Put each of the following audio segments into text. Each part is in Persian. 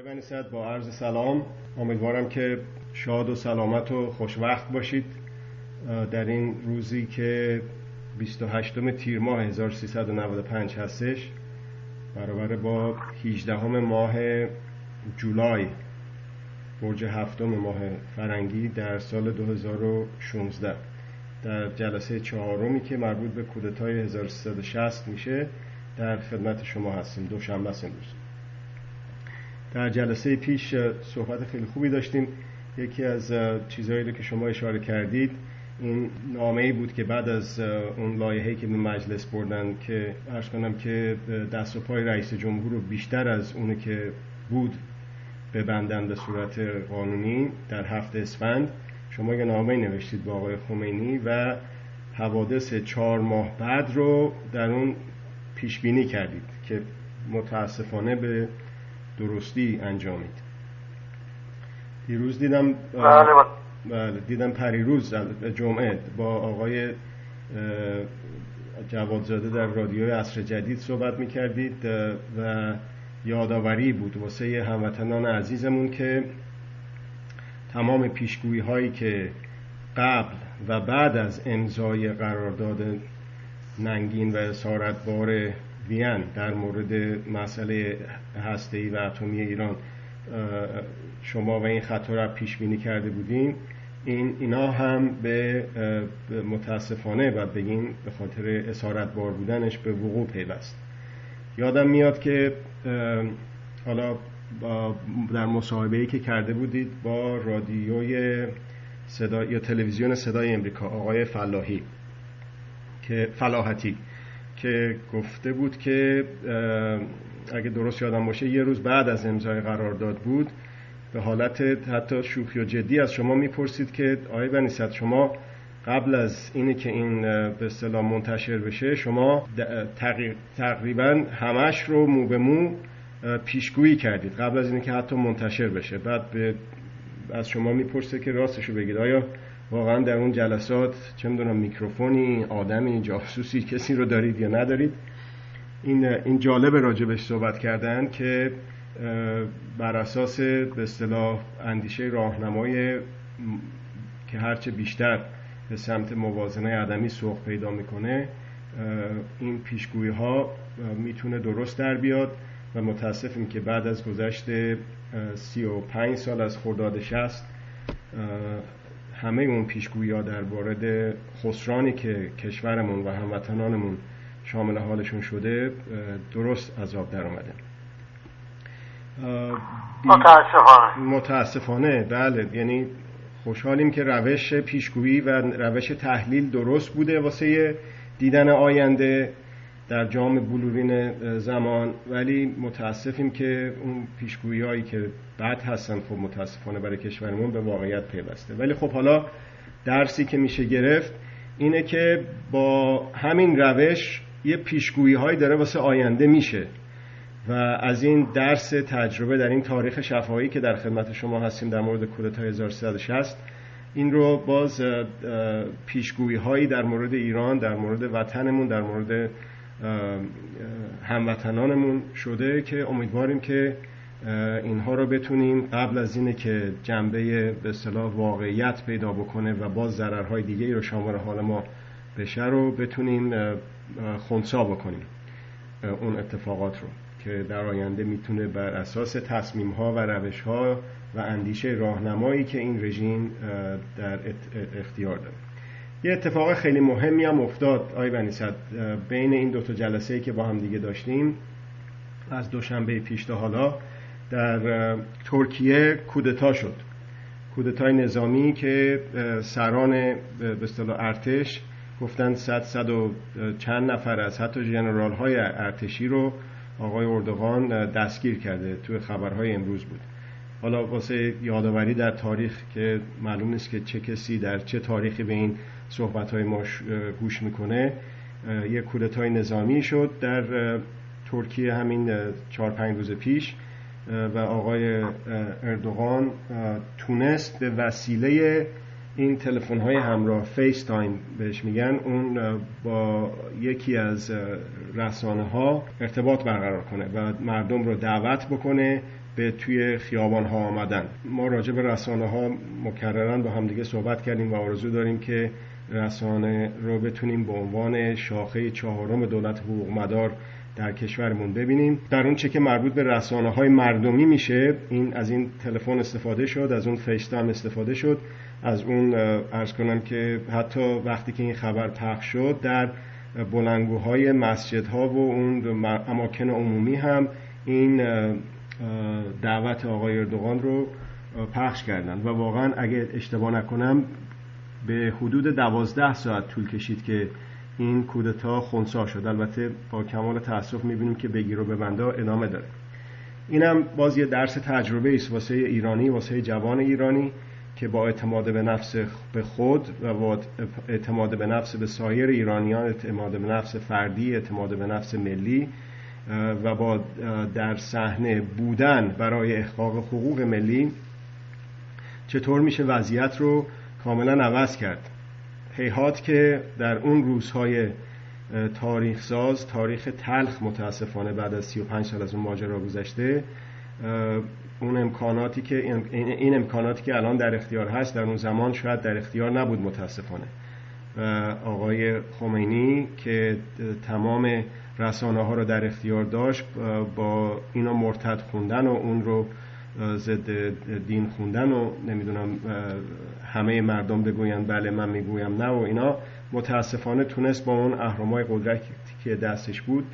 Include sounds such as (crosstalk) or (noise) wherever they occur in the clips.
آقای صد با عرض سلام. امیدوارم که شاد و سلامت و خوشوقت باشید. در این روزی که 28 تیر ماه 1395 هستش برابر با 18 ماه جولای برج هفتم ماه فرنگی در سال 2016 در جلسه چهارمی که مربوط به کودتای 1360 میشه در خدمت شما هستیم. دوشنبه امروز. در جلسه پیش صحبت خیلی خوبی داشتیم. یکی از چیزهایی رو که شما اشاره کردید این نامه ای بود که بعد از اون لایحه‌ای که به مجلس بردن که ارز کنم که دست و پای رئیس جمهور رو بیشتر از اونی که بود ببندن به صورت قانونی در هفته اسفند شما یه نامه نوشتید با آقای خمینی و حوادث چهار ماه بعد رو در اون پیش بینی کردید که متاسفانه به درستی انجامید دیروز دیدم بله بله دیدم پریروز جمعه با آقای جوادزاده در رادیوی عصر جدید صحبت می‌کردید و یادآوری بود واسه هموطنان عزیزمون که تمام پیشگویی هایی که قبل و بعد از امضای قرارداد ننگین و بار وین در مورد مسئله هسته‌ای و اتمی ایران شما و این خطا را پیش بینی کرده بودیم این اینا هم به متاسفانه و بگیم به خاطر اسارت بار بودنش به وقوع پیوست. یادم میاد که حالا در مصاحبه که کرده بودید با رادیوی صدا یا تلویزیون صدای امریکا آقای فلاحی که فلاحتی. که گفته بود که اگه درست یادم باشه یه روز بعد از امضای قرارداد بود. به حالت حتی شوخی و جدی از شما می‌پرسید که آقای بنیست شما قبل از اینه که این به اصطلاح منتشر بشه شما تقریبا همش رو مو به مو پیشگویی کردید قبل از اینه که حتی منتشر بشه. بعد به از شما می‌پرسه که راستشو بگید. آیا واقعا در اون جلسات چه می‌دونم میکروفونی آدمی جاسوسی کسی رو دارید یا ندارید این این جالب راجبش صحبت کردن که بر اساس به اصطلاح اندیشه راهنمای که هرچه بیشتر به سمت موازنه عدمی سوق پیدا می‌کنه این پیشگویی ها می‌تونه درست در بیاد و متاسفیم که بعد از گذشت سی و پنج سال از خرداد شست همه اون پیشگویی ها در بارد خسرانی که کشورمون و هموطنانمون شامل حالشون شده درست عذاب در آمده متاسفانه. متاسفانه بله. یعنی خوشحالیم که روش پیشگویی و روش تحلیل درست بوده واسه دیدن آینده. در جام بلورین زمان ولی متاسفیم که اون پیشگویی هایی که بعد هستن خب متاسفانه برای کشورمون به واقعیت پیوسته. ولی خب حالا درسی که میشه گرفت اینه که با همین روش یه پیشگویی هایی داره واسه آینده میشه و از این درس تجربه در این تاریخ شفاهی که در خدمت شما هستیم در مورد کودتا 1360 این رو باز پیشگویی هایی در مورد ایران در مورد وطنمون در مورد هموطنانمون شده که امیدواریم که اینها رو بتونیم قبل از اینه که جنبه به اصطلاح واقعیت پیدا بکنه و باز ضررهای دیگه رو شامل حال ما بشه رو بتونیم خونسا بکنیم اون اتفاقات رو که در آینده می‌تونه بر اساس تصمیم ها و روش ها و اندیشه راهنمایی که این رژیم در اختیار داره. یه اتفاق خیلی مهمی هم افتاد آی بنیست بین این دو تا جلسه ای که با هم دیگه داشتیم از دوشنبه پیش تا حالا در ترکیه کودتا شد. کودتای نظامی که سران به اصطلاح ارتش گفتن صد صد و چند نفر از حتی جنرال های ارتشی رو آقای اردوغان دستگیر کرده توی خبرهای امروز بود. حالا واسه یادآوری در تاریخ که معلوم نیست که چه کسی در چه تاریخی به این صحبت های ما گوش می‌کنه. یک کودتای نظامی شد در ترکیه همین چهار پنج روز پیش. و آقای اردوغان تونست به وسیله این تلفن های همراه FaceTime بهش میگن. اون با یکی از رسانه ها ارتباط برقرار کنه و مردم رو دعوت بکنه به توی خیابان ها آمدن. ما راجع به رسانه ها مکررن با همدیگه صحبت کردیم و آرزو داریم که رسانه رو بتونیم به عنوان شاخه چهارم دولت حقوق مدار در کشورمون ببینیم. در اون چه که مربوط به رسانه های مردمی میشه این از این تلفن استفاده شد از اون فیستایم استفاده شد از اون ارز کنم که حتی وقتی که این خبر پخش شد در بلنگوهای مسجدها و اون اماکن عمومی هم این دعوت آقای اردوغان رو پخش کردن. و واقعا اگه اشتباه نکنم به حدود دوازده ساعت طول کشید که این کودتا خونسا شد. البته با کمال تاسف می‌بینیم که بگیر و ببنده ادامه داره. اینم باز یه درس تجربه است واسه ایرانی واسه جوان ایرانی که با اعتماد به نفس به خود و با اعتماد به نفس به سایر ایرانیان اعتماد به نفس فردی اعتماد به نفس ملی و با در صحنه بودن برای احقاق حقوق ملی چطور میشه وضعیت رو کاملا عوض کرد. هیهات که در اون روزهای تاریخ ساز تاریخ تلخ متاسفانه بعد از 35 سال از اون ماجرا گذشته اون امکاناتی که این امکاناتی که الان در اختیار هست در اون زمان شاید در اختیار نبود متاسفانه. و آقای خمینی که تمام رسانه ها رو در اختیار داشت با اینا مرتد خوندن و اون رو ضد دین خوندن و نمی‌دونم همه مردم بگوین بله من می‌گویم. نه و اینا متاسفانه تونست با اون اهرمای قدرتی که دستش بود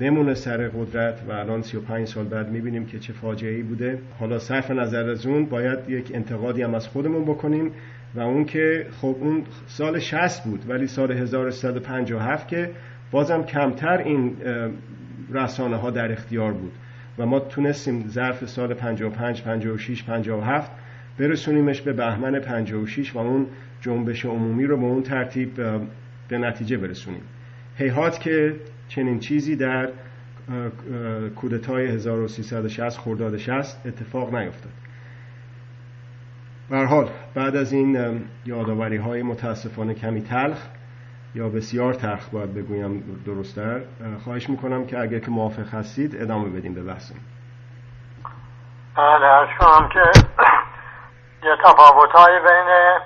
بمونه سر قدرت و الان 35 سال بعد می‌بینیم که چه فاجعه ای بوده. حالا صرف نظر از اون باید یک انتقادی هم از خودمون بکنیم و اون که خب اون سال 60 بود ولی سال 1357 که بازم کمتر این رسانه ها در اختیار بود. و ما تونستیم ظرف سال 55 56 57 برسونیمش به بهمن 56 و اون جنبش عمومی رو به اون ترتیب به نتیجه برسونیم. هیهات که چنین چیزی در کودتای 1360 خرداد 60 اتفاق نیفتاد. حال بعد از این یادآوری های متاسفانه کمی تلخ یا بسیار تلخ باید بگویم درستتر خواهش می‌کنم که اگر که موافق هستید ادامه بدیم به بحثم بله کنم که یه تفاوت های بین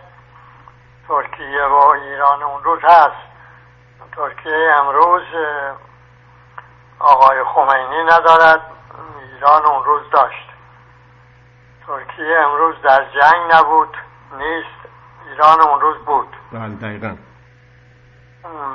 ترکیه و ایران اون روز هست. ترکیه امروز آقای خمینی ندارد. ایران اون روز داشت. ترکیه امروز در جنگ نبود نیست. ایران اون روز بود. بله دقیقا.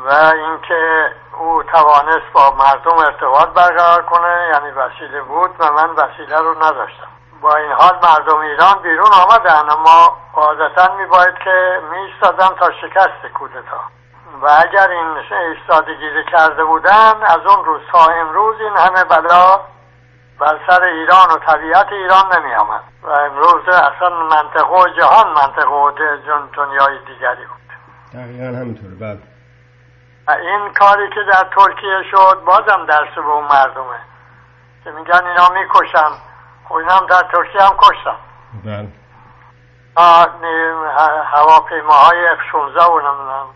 و اینکه او توانست با مردم ارتباط برقرار کنه یعنی وسیله بود و من وسیله رو نداشتم. با این حال مردم ایران بیرون آمدن اما قاعدتا میباید که میستادن تا شکست کودتا. و اگر این ایستادگی کرده بودن از اون روز تا امروز این همه بلا بر سر ایران و طبیعت ایران نمی آمد و امروز اصلا منطقه و جهان منطقه و دنیای دیگری بود. دقیقا همینطوره. بعد این کاری که در ترکیه شد بازم درس به اون مردمه. که میگن اینا می‌کشن. خب اینا هم در ترکیه هم کشتن بله. هواپیماهای اف 16 و نمی‌دونم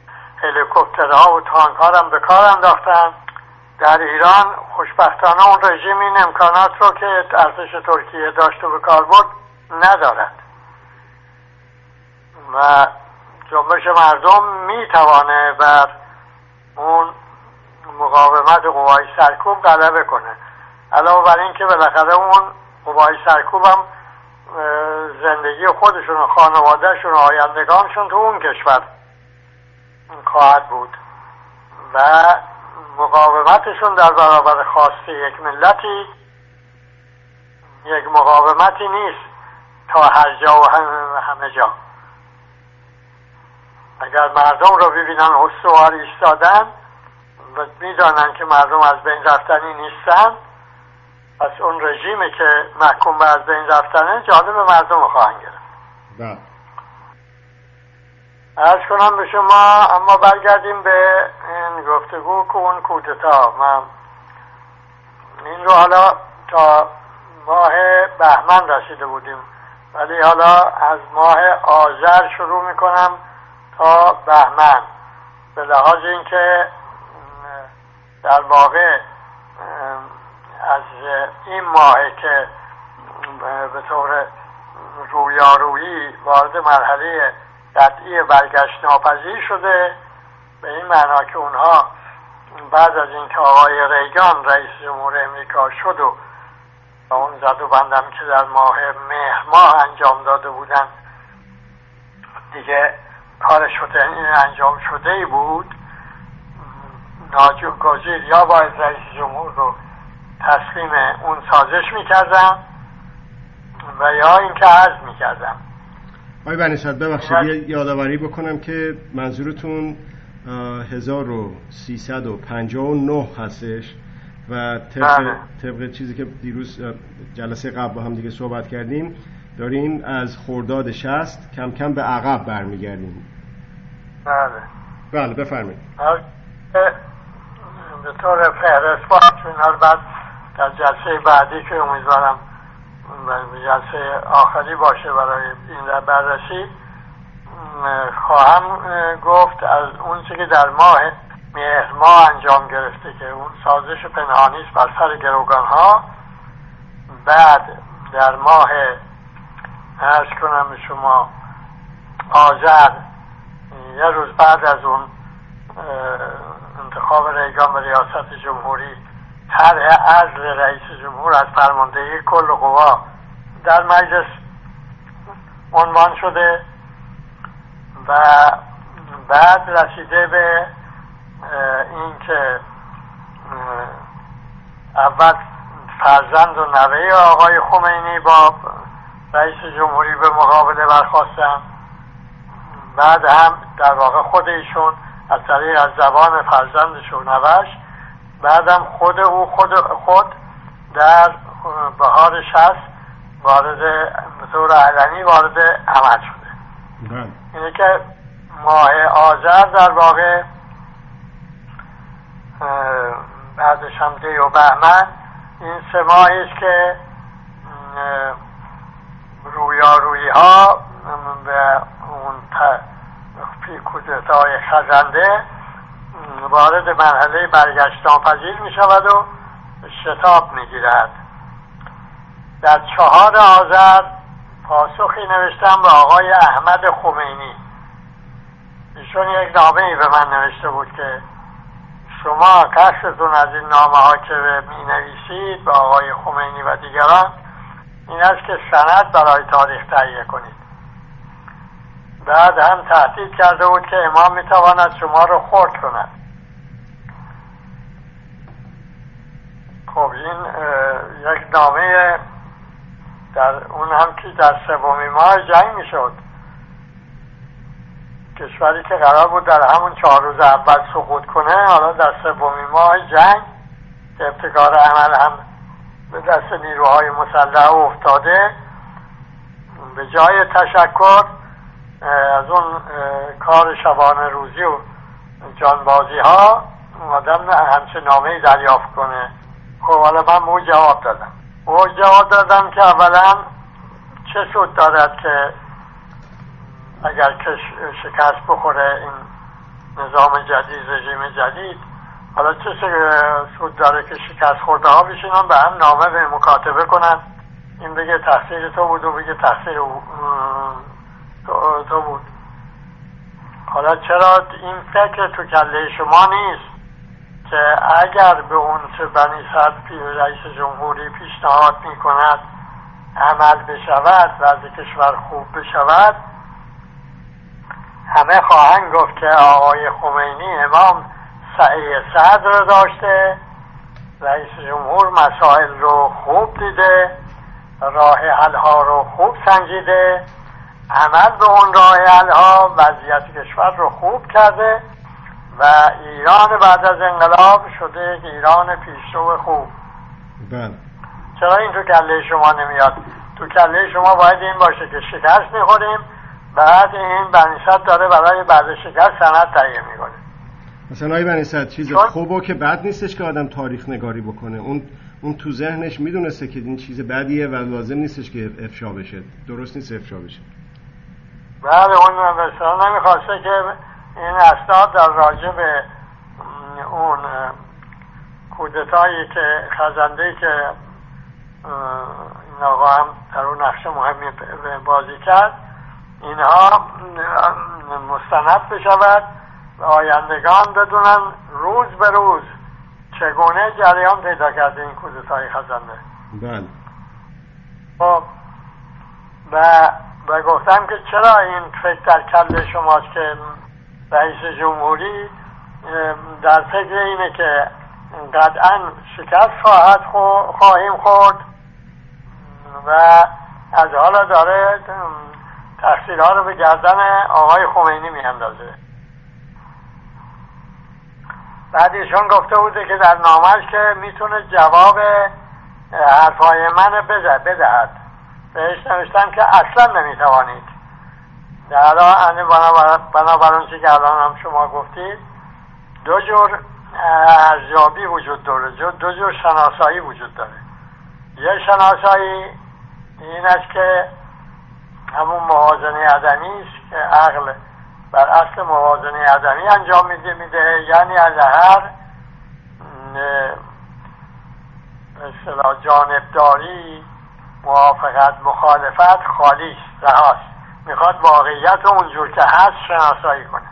هلیکوپترها و تانک ها هم به کار انداختن. در ایران خوشبختانه اون رژیم این امکانات رو که ارتش ترکیه داشت و به کار برد ندارد. و جنبش مردم می‌توانه بر اون مقاومت قوای سرکوب غلبه کنه. علاوه بر اینکه بالاخره اون قوای سرکوب هم زندگی خودشون و خانوادهشون و آیندگانشون تو اون کشور خواهد بود. و مقاومتشون در برابر خواسته یک ملتی یک مقاومتی نیست تا هر جا و همه جا. اگر مردم رو ببینن استوار ایستادن و می‌دانن که مردم از بین رفتنی نیستن پس اون رژیمی که محکوم به از بین رفتنه جالب مردم خواهند گرفت. بله. ارز کنم به شما اما برگردیم به این گفتگو که اون کودتا. من این رو حالا تا ماه بهمن رسیده بودیم. ولی حالا از ماه آذر شروع می‌کنم تا بهمن. به لحاظ اینکه در واقع از این ماه که به طور رویارویی وارد مرحله قطعی برگشت ناپذیر شده. به این معنا که اونها بعد از اینکه آقای ریگان رئیس جمهور امریکا شد و اون زد و بندم که در ماه مهر ماه انجام داده بودن دیگه کار شده انجام شده ای بود ناجور یا باید رئیس جمهور رو تسلیم اون سازش می‌کردم و یا اینکه عرض می‌کردم. آقای بنیصد ببخشید یادآوری بکنم که منظورتون 1359 هستش و طبق, بله. طبق چیزی که دیروز جلسه قبل با هم دیگه صحبت کردیم داریم از خورداد شست کم کم به عقب برمیگردیم. بله. بله بفرمایید. به طور فهرست باید چون بعد در جلسه بعدی که امیدوارم جلسه آخری باشه برای این بررسی خواهم گفت از اون که در ماه مهر ماه انجام گرفته که اون سازش پنهانی است بر سر گروگان ها بعد در ماه ارز کنم شما آذر یه روز بعد از اون انتخاب ریگان به ریاست جمهوری طرح عزل رئیس جمهور از فرماندهی کل قوا در مجلس عنوان شده و بعد رسیده به اینکه اول فرزند و نوه آقای خمینی با رئیس جمهوری به مقابله برخواستن بعد هم در واقع خود ایشون از طریق از زبان فرزندش و نوش بعدم خود او خود خود در بهار شست وارد به طور علنی وارد عمل شده بله. اینه که ماه آذر در واقع بعدش هم دی و بهمن این سه ماهی است که رویارویی ها به اون کودتای خزنده وارد مرحله برگشت ناپذیر می شود و شتاب می گیرد. در چهار آذر پاسخی نوشتم به آقای احمد خمینی. ایشون یک نامه ای به من نوشته بود که شما قصدتون از این نامه ها که می نویسید به آقای خمینی و دیگران این است که سند برای تاریخ تهیه کنید. بعد هم تهدید کرده بود که امام می‌تواند شما رو خورد کند. خب این یک نامه در اون هم که در سومی ماه جنگ می‌شد. کشوری که قرار بود در همون چهار روز اول سقوط کنه حالا در سومی ماه جنگ که ابتکار عمل هم به دست نیروهای مسلح افتاده به جای تشکر از اون کار شبانه روزی و جانبازی ها آدم همچه نامه دریافت کنه. خب حالا من او جواب دادم. او جواب دادم که اولا چه سود دارد که اگر که شکست بخوره این نظام جدید رژیم جدید حالا چه سود داره که شکست خورده ها بشینن به هم نامه به مکاتبه کنن. این بگه تقصیر تو بود و بگه تقصیر تو, تو بود. حالا چرا این فکر تو کله شما نیست؟ که اگر به اون چه بنی صد رئیس جمهوری پیشنهاد می کند عمل بشود و از کشور خوب بشود همه خواهند گفت که آقای خمینی امام سعی صدر داشته رئیس جمهور مسائل رو خوب دیده راه حل ها رو خوب سنجیده عمل به اون راه حل ها وضعیت کشور رو خوب کرده. و ایران بعد از انقلاب شده یک ایران پیشرو خوب. بله. چرا این تو کله شما نمیاد؟ تو کله شما باید این باشه که شکست می‌خوریم بعد این بنیست داره برای بعد شکست سند تهیه می‌کنه. مثلا آقای بنیست چیز خوبه که بد نیستش که آدم تاریخ نگاری بکنه. اون اون تو ذهنش می‌دونسته که این چیز بدیه و لازم نیستش که افشا بشه. درست نیست افشا بشه. بله اون مثلا نمی‌خواسته که این اسناد در راجع به اون کودتایی که خزنده که این آقا هم در اون نقش مهمی بازی کرد اینها مستند بشود و آیندگان بدونن روز به روز چگونه جریان پیدا کرده این کودتای خزنده. بله. خب و و گفتم که چرا این فکر در کل شماست که رئیس جمهوری در فکر اینه که قطعا شکست خواهد خواهیم خورد و از حالا داره تقصیرها رو به گردن آقای خمینی میاندازه. بعد ایشون گفته بوده که در نامش که می‌تونه جواب حرفهای من بدهد. بهش نوشتم که اصلا نمی‌توانید. در بنابر اون که الان هم شما گفتید دو جور ارزیابی وجود داره. دو جور شناسایی وجود داره. یه شناسایی این است که همون موازنه عدمی است که عقل بر اصل موازنه عدمی انجام میده میده. یعنی از هر اصطلاح جانبداری موافقت مخالفت خالی رهاست می‌خواد واقعیت اونجور که هست شناسایی کنه.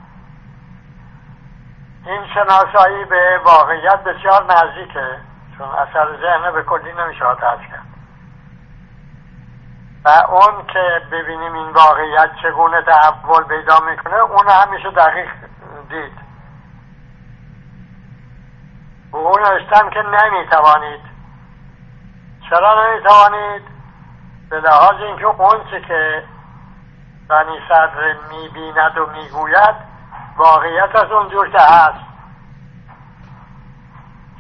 این شناسایی به واقعیت بسیار نزدیکه چون اثر ذهن به کلی نمیشه آتش کرد. و اون که ببینیم این واقعیت چگونه تحول پیدا می‌کنه اون همیشه دقیق دید. و اون نوشتم که نمی‌توانید. چرا نمی‌توانید؟ به لحاظ اینکه اون که بنی صدر می‌بیند و می‌گوید واقعیت از اونجور که هست.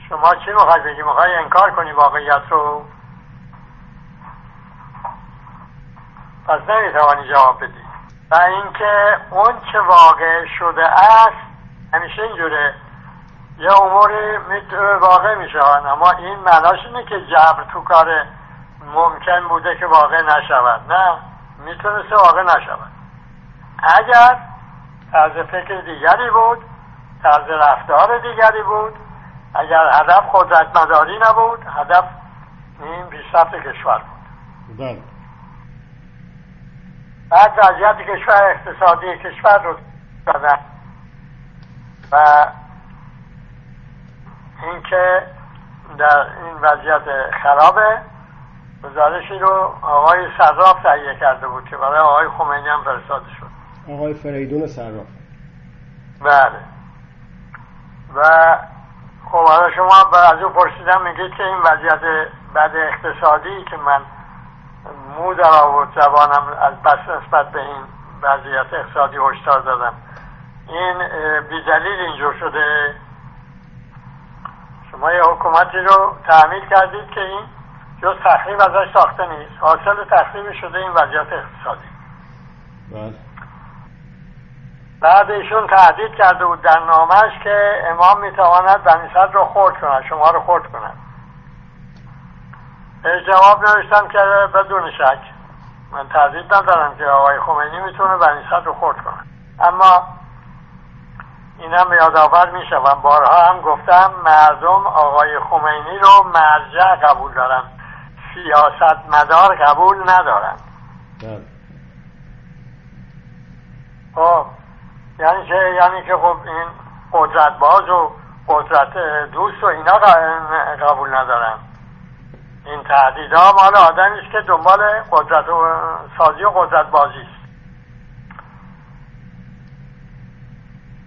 شما چی می‌خوای بگی؟ می‌خوای انکار کنی واقعیت رو؟ پس نمی‌توانی جواب بدی. و اینکه اون چه واقع شده است همیشه اینجوره. یه اموری واقع میشه. اما این معناش اینه که جبر تو کار ممکن بوده که واقع نشود نه؟ می‌تونسته واقع نشود. اگر طرز فکر دیگری بود طرز رفتار دیگری بود اگر هدف قدرت مداری نبود هدف این پیشرفت کشور بود. بله. بعد وضعیت کشور اقتصادی کشور رو دادن و اینکه در این وضعیت خرابه. گزارشی رو آقای صراف تهیه کرده بود که برای آقای خمینی هم فرستاده شد. آقای فریدون صراف. بله. و خب حالا شما از او پرسیدم میگید که این وضعیت بد اقتصادی که من مو در آورد زبانم از بس نسبت به این وضعیت اقتصادی هشدار دادم. این بیدلیل اینجور شده. شما یه حکومتی رو تعمیل کردید که این جز تخریب ازش ساخته نیست. حاصل تخریب شده این وضعیت اقتصادی. بله. بعد ایشون تهدید کرده بود در نامش که امام می‌تواند بنی رو خورد کند شما رو خورد کند. جواب نوشتم که بدون شک. من تهدید ندارم که آقای خمینی می‌تونه بنی رو خورد کند. اما اینم یادآور می‌شوم. بارها هم گفتم مردم آقای خمینی رو مرجع قبول دارن سیاست مدار قبول ندارن. بله. خب یعنی که یعنی که خب این قدرت باز و قدرت دوست و اینا قبول ندارن. این ها مال آدمی است که دنبال قدرت و سازی و قدرت بازی است.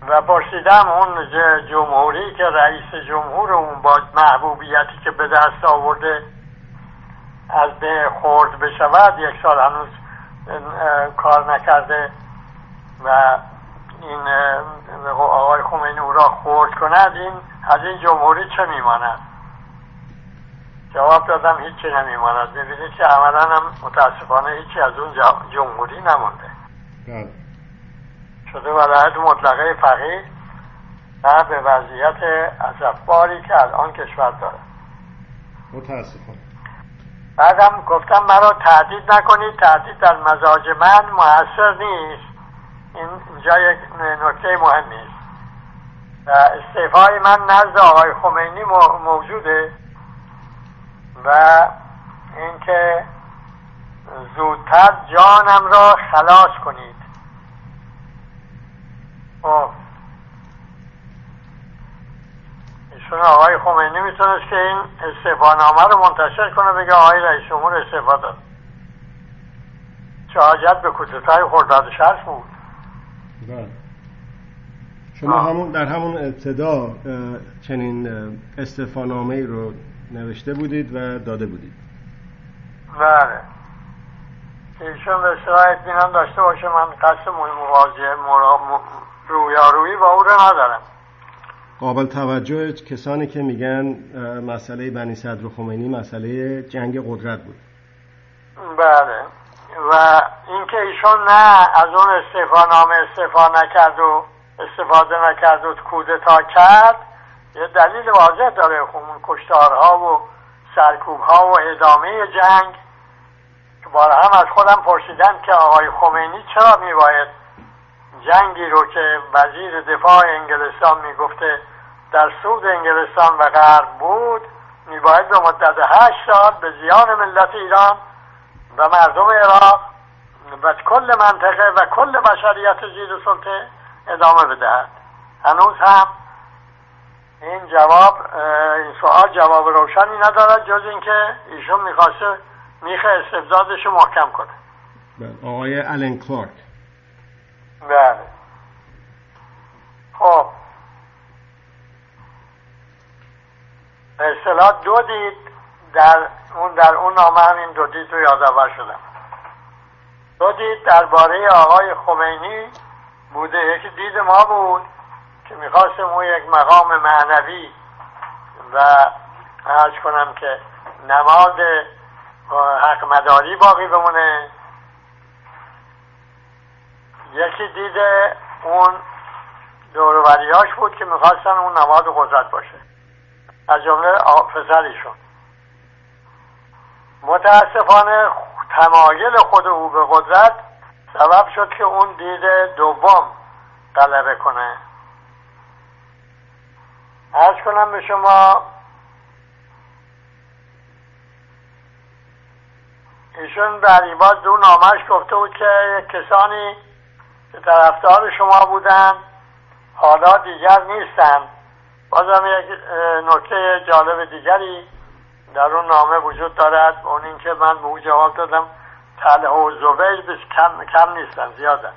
و پرسیدم اون جمهوری که رئیس جمهور اون با محبوبیتی که به دست آورده از به خورد بشود یک سال هنوز کار نکرده و این آقای خمینی او را خورد کند. این از این جمهوری چه میماند؟ جواب دادم هیچی نمیماند. ببینید که عملا هم متاسفانه هیچی از اون جمهوری نمونده. بله. شده ولایت مطلقه فقیه و به وضعیت ازفباری که الان کشور داره. متاسفانه. بعدم گفتم مرا تهدید نکنید تهدید در مزاج من موثر نیست. این یک نکته مهمی است. استعفای من نزد آقای خمینی موجوده و اینکه زودتر جانم را خلاص کنید. خب. ایشون آقای خمینی می‌تونست که این نامه رو منتشر کنه بگه آقای رئیس جمهور استعفا داد. چه حاجت به کودتای خرداد شرف بود. بله. شما همون در همون ابتدا چنین استفانامه رو نوشته بودید و داده بودید. بله. ایشون به اصطلاح اطمینان داشته باشه من قصد مواجهه رویارویی با او رو ندارم. قابل توجه کسانی که میگن مسئله بنی صدر خمینی مسئله جنگ قدرت بود. بله. و اینکه ایشون نه از اون استعفا نامه استعفا نکرد و استفاده نکرد و کودتا کرد یه دلیل واضح داره. خب اون کشتارها و سرکوبها و ادامه جنگ. که بار هم از خودم پرسیدم که آقای خمینی چرا میباید جنگی رو که وزیر دفاع انگلستان می‌گفته در سود انگلستان و غرب بود میباید به مدت هشت سال به زیان ملت ایران و مردم عراق و کل منطقه و کل بشریت زیر سلطه ادامه بدهد. هنوز هم این جواب این سوال جواب روشنی ندارد جز اینکه ایشون می‌خواسته میخه استبدادش محکم کنه. بله، آقای الن کلارک. بله. خب. اصطلاح دو دید در اون در اون نامه هم این دو دید رو یادآور شدم. دو دید درباره آقای خمینی بوده. یکی دید ما بود که می‌خواستم اون یک مقام معنوی و ارز کنم که نماد حق مداری باقی بمونه. یکی دید اون دوروریاش بود که می‌خواستن اون نماد قدرت باشه. از جمله پسرشون متاسفانه تمایل خود او به قدرت سبب شد که اون دید دوم غلبه کنه. ارز کنم به شما ایشون ایباد دو نامش گفته بود که کسانی که طرفدار شما بودن حالا دیگر نیستن. بازم یک نکته جالب دیگری در اون نامه وجود دارد. اون اینکه من به او جواب دادم تله و زبیر بس کم, کم نیستن زیادن.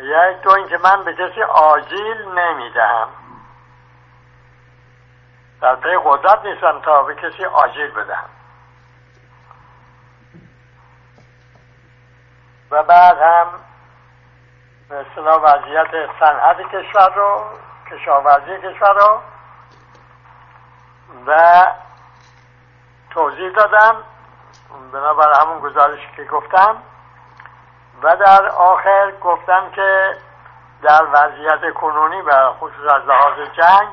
یک دو اینکه من به کسی آجیل نمی‌دهم. در پی قدرت نیستم تا به کسی آجیل بدهم. و بعد هم به وضعیت صنعت کشور رو کشاورزی کشور رو و توضیح دادم بنابر همون گزارشی که گفتم. و در آخر گفتم که در وضعیت کنونی و خصوص از لحاظ جنگ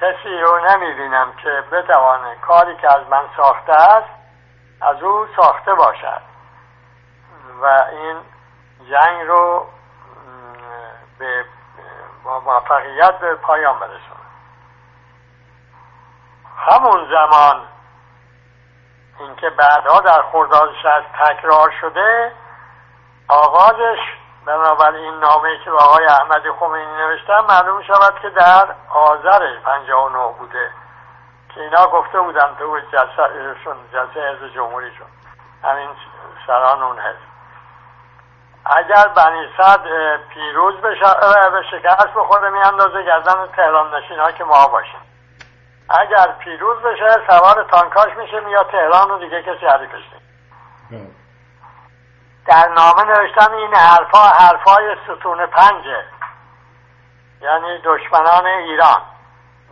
کسی رو نمی‌بینم که بتوانه کاری که از من ساخته است از او ساخته باشد. و این جنگ رو به با موفقیت به پایان برسونه همون زمان اینکه بعدها در خرداد از تکرار شده آغازش بنابراین نامه که آقای احمد خمینی نوشتن معلوم شود که در آذر 59 بوده که اینا گفته بودن تو جلسه جلسه حزب جمهوری شد. همین سران اون حزب. اگر بنی صد پیروز بشه به شکست بخوره میاندازه گردن تهران نشین ها که ما باشیم. اگر پیروز بشه سوار تانکاش میشه میاد تهران و دیگه کسی حریفش بله. در نامه نوشتن این حرفا حرفای ستون پنجه. یعنی دشمنان ایران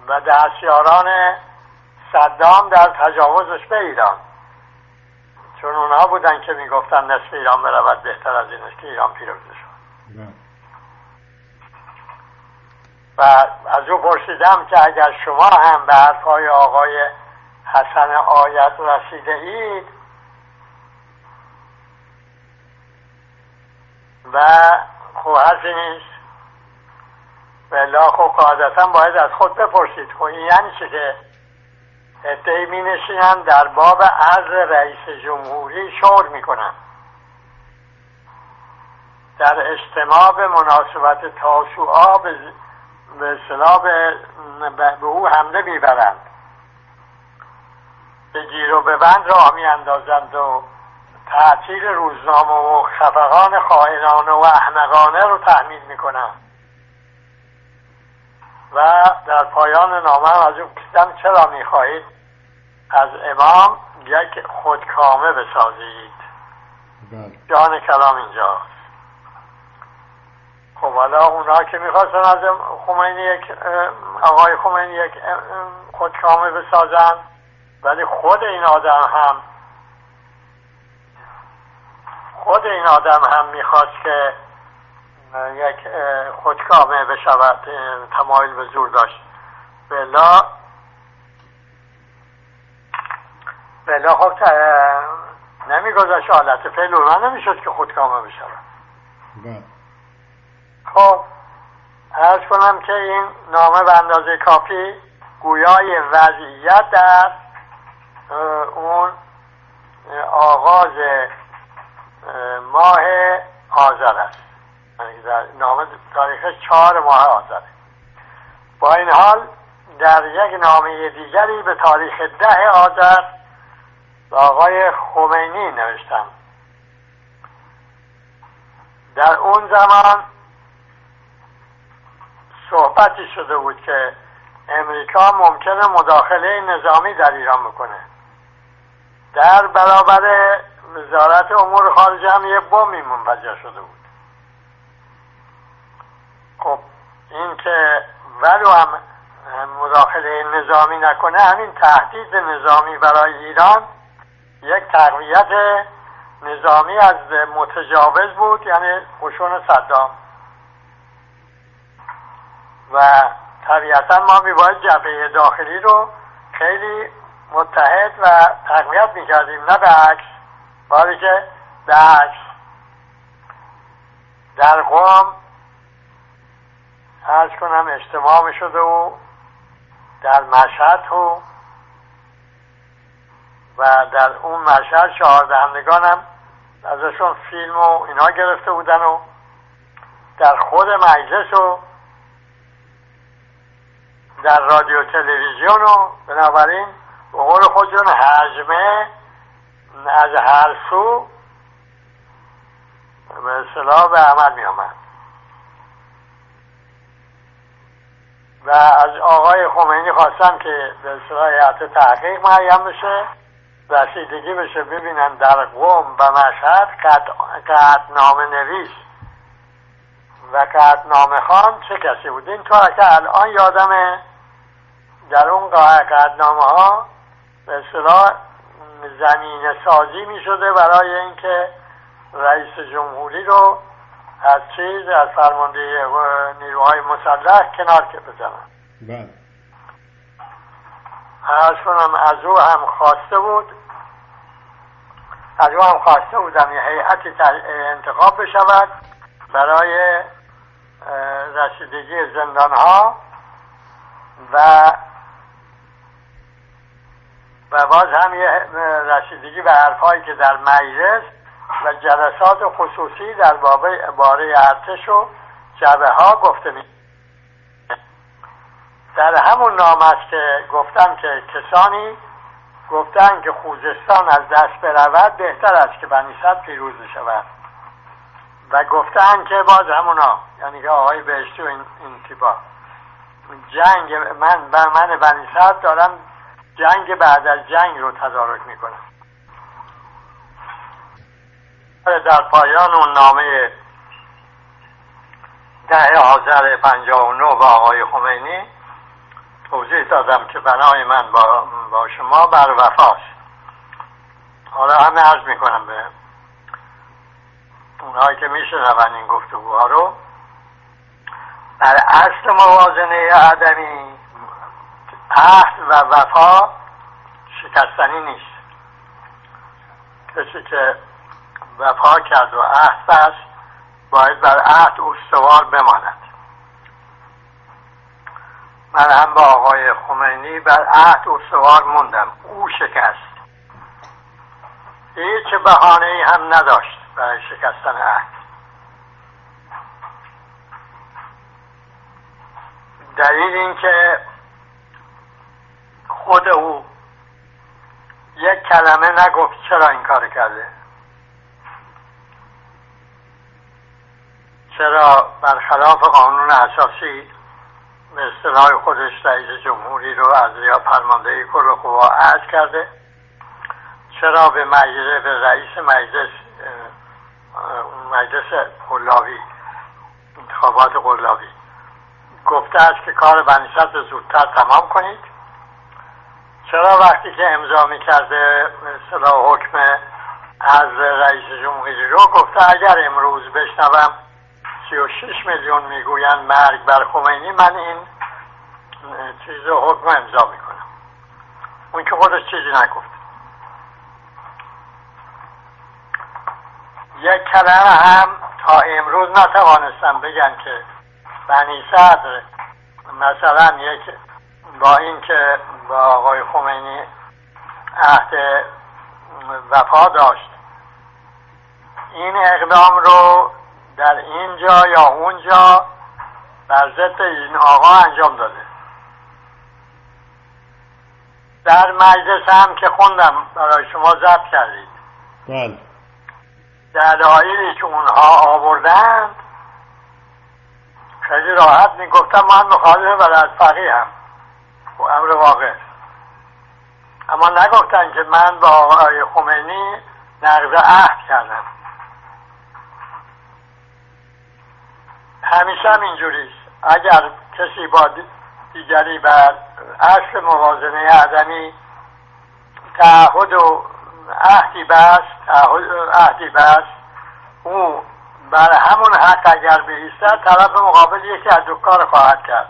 و دستیاران صدام در تجاوزش به ایران. چون اونها بودن که می‌گفتن نصف ایران برود بهتر از این است که ایران پیروزه شد. و از او پرسیدم که اگر شما هم به حرفهای آقای حسن آیت رسیده اید و خب حرفی نیست. بلا خب قاعدتا باید از خود بپرسید. خب این یعنی چه که ادهی می نشینن در باب عرض رئیس جمهوری شور می‌کنن در اجتماع به مناسبت تاسوعا به به, به او حمله می‌برند. به گیر و به بند راه میاندازند و تعطیل روزنامه و خفقان خائنانه و احمقانه رو تحمیل می‌کنند. و در پایان نامه از اون پرسیدم چرا می‌خواهید؟ از امام یک خودکامه بسازید. بله. جان کلام اینجاست. خب حالا اونا که می‌خواستن از خمینی یک آقای خمینی یک خودکامه بسازن ولی خود این آدم هم خود این آدم هم می‌خواست که یک خودکامه بشود تمایل به زور داشت. بلا. بلا خب نمیگذاشت حالت. فعل من نمی‌شد که خودکامه بشود. بله. خب ارز کنم که این نامه به اندازه کافی گویای وضعیت در اون آغاز ماه آذر است. نامه تاریخ چهار ماه آذره با این حال در یک نامه دیگری به تاریخ ده آذر به آقای خمینی نوشتم. در اون زمان صحبتی شده بود که امریکا ممکنه مداخله نظامی در ایران بکنه. در برابر وزارت امور خارجه هم یه بومی منفجر شده بود. خب این که ولو هم مداخله نظامی نکنه همین تهدید نظامی برای ایران یک تقویت نظامی از متجاوز بود یعنی قشون صدام. و طبیعتا ما میباید جبهه داخلی رو خیلی متحد و تقویت می‌کردیم نه به عکس باری که به عکس. در قوم ارز کنم اجتماع می شده و در مشهد و و در اون مشهد هم ازشون فیلم و اینا گرفته بودن و در خود مجلس و در رادیو تلویزیون و بنابراین به قول خودشون حجمه از هر سو به اصطلاح به عمل می آمد. و از آقای خمینی خواستم که به اصطلاح تحقیق معیم بشه رسیدگی بشه ببینن در قوم و مشهد قطنامه نویس و قطنامه خان چه کسی بود؟ این طور که الان یادمه در اون قطنامه ها به اصطلاح زمین سازی می شده برای اینکه رئیس جمهوری رو از چیز از فرمانده نیروهای مسلح کنار که بزنن. بله. کنم از او هم خواسته بود. از او هم خواسته بودم یه هیئتی انتخاب بشود برای رسیدگی زندان ها و و باز هم یه رسیدگی به حرفهایی که در مجلس و جلسات خصوصی در باره ارتش و جبه ها گفته می در همون نام است که گفتم که کسانی گفتن که خوزستان از دست برود بهتر است که بنی پیروز شود و گفتن که باز همونا یعنی که آقای بهشتی و این, این تیبا جنگ من من بنی دارم جنگ بعد از جنگ رو تدارک می‌کنم. در پایان اون نامه ده آذر پنجاه و نو با آقای خمینی توضیح دادم که بنای من با, با شما بر وفاست حالا همه عرض می‌کنم به اونهایی که میشنون این گفتگوها رو. بر اصل موازنه آدمی عهد و وفا شکستنی نیست. کسی که وفا کرد و عهد بست. باید بر عهد استوار بماند. من هم با آقای خمینی بر عهد استوار موندم. او شکست. هیچ بهانه ای هم نداشت برای شکستن عهد. دلیل اینکه خود او یک کلمه نگفت چرا این کار کرده. چرا برخلاف قانون اساسی به اصطلاح خودش رئیس جمهوری رو از یا فرمانده کل قوا عرض کرده؟ چرا به مجلس به رئیس مجلس مجلس قلاوی انتخابات قلاوی گفته است که کار بنیست زودتر تمام کنید؟ چرا وقتی که امضا می‌کرده مثلا حکم از رئیس جمهوری رو گفته اگر امروز بشنوم 36 میلیون می‌گویند مرگ بر خمینی من این چیز حکم امضا می‌کنم. اون که خودش چیزی نگفت. یک کلمه هم تا امروز نتوانستم بگن که بنی صدر مثلا یک با اینکه با آقای خمینی عهد وفا داشت این اقدام رو در اینجا یا اونجا بر ضد این آقا انجام داده. در مجلس هم که خوندم برای شما ضبط کردید. بله. دلایلی که اونها آوردند خیلی راحت می‌گفتم من مخالف بلد فقیه هم. و امر واقع. اما نگفتن که من با آقای خمینی نقض عهد کردم. همیشه هم اینجوریست اگر کسی با دیگری بر اصل موازنه عدمی تعهد و عهدی بست عهدی بست او بر همون حق اگر بیستد طرف مقابل یکی از دو کار خواهد کرد.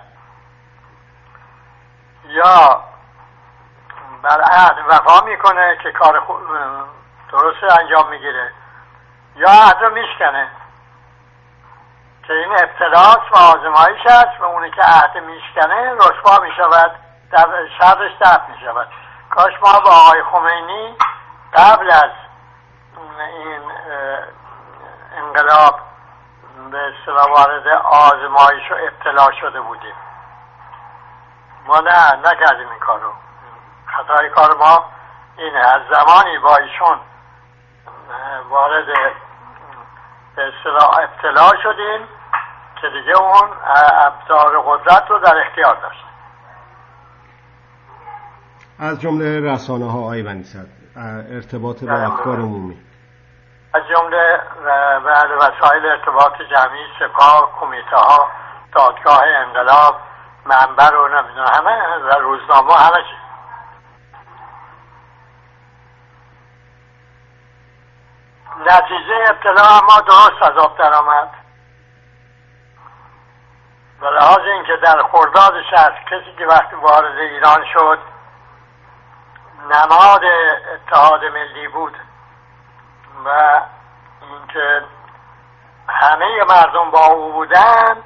یا بر عهد وفا می‌کنه که کار درست انجام می‌گیره. یا عهد رو میشکنه. این ابتلاس و آزمایش است و اونی که عهد میشکنه رسوا می‌شود شرش دفت می‌شود. کاش ما با آقای خمینی قبل از این انقلاب به اصطلاح وارد آزمایش و ابتلا شده بودیم. ما نه نکردیم این کار رو خطای کار ما اینه از زمانی با ایشون وارد به اصطلاح ابتلا شدیم. که دیگه اون ابزار قدرت رو در اختیار داشت. از جمله رسانه ها آی بنیصد ارتباط با افکار عمومی. از جمله بعد وسایل ارتباط جمعی سپاه کمیته ها دادگاه انقلاب منبر و نمی‌دونم همه و روزنامه همه چی. نتیجه ابتلا ما درست از آب و لحاظ اینکه در خرداد شهر کسی که وقتی وارد ایران شد نماد اتحاد ملی بود و اینکه همه مردم با او بودن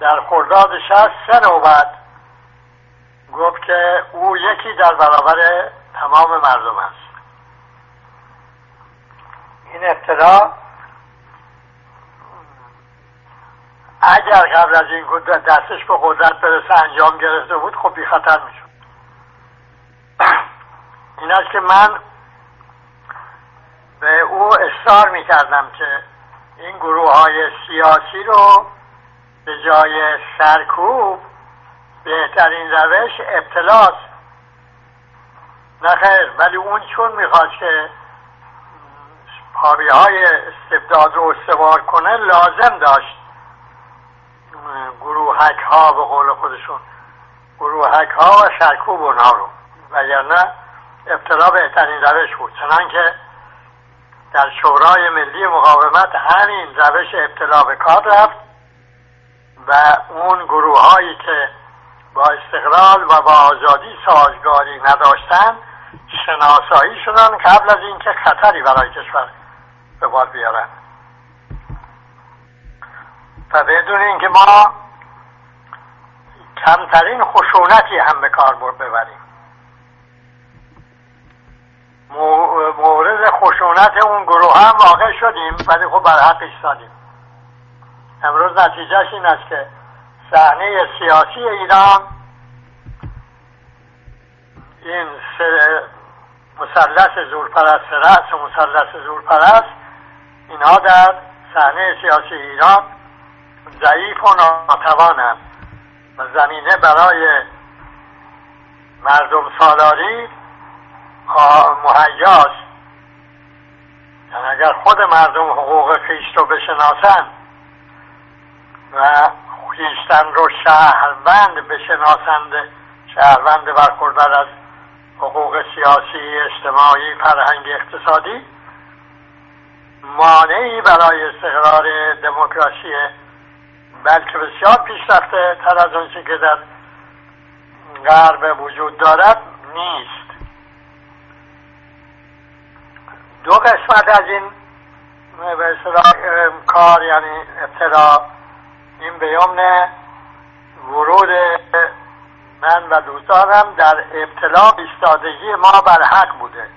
در خرداد شهر سه نوبت گفت که او یکی در برابر تمام مردم است. این ابتدا اگر قبل از این دستش به قدرت برسه انجام گرفته بود خب بی خطر می‌شد. (clears throat) این است که من به او اصرار می‌کردم که این گروه های سیاسی رو به جای سرکوب بهترین روش ابتلاس نخیر ولی اون چون می‌خواد که پاری های استبداد رو استوار کنه لازم داشت. گروهک ها به قول خودشون گروهک ها و سرکوب اونها رو. وگرنه ابتلا بهترین روش بود. چنان که در شورای ملی مقاومت همین روش ابتلا به کار رفت و اون گروه هایی که با استقلال و با آزادی سازگاری نداشتن شناسایی شدن قبل از اینکه خطری برای کشور به بار بیارن. و بدون اینکه ما کمترین خشونتی هم به کار ببریم. مورد خشونت اون گروه هم واقع شدیم ولی خب بر حق ایستادیم امروز نتیجهش این است که صحنه سیاسی ایران این مثلث زورپرست رأس و مثلث زورپرست اینها در صحنه سیاسی ایران ضعیف و ناتوانند و زمینه برای مردم سالاری مهیاست. یعنی اگر خود مردم حقوق خیش رو بشناسند و خیشتن رو شهروند بشناسند شهروند برخوردار از حقوق سیاسی اجتماعی فرهنگ اقتصادی مانعی برای استقرار دموکراسی بلکه بسیار پیشرفته تر از اون که در غرب وجود دارد نیست. دو قسمت از این کار یعنی ابتدا این به یمن ورود من و دوستانم در ابتلا ایستادگی ما بر حق بوده.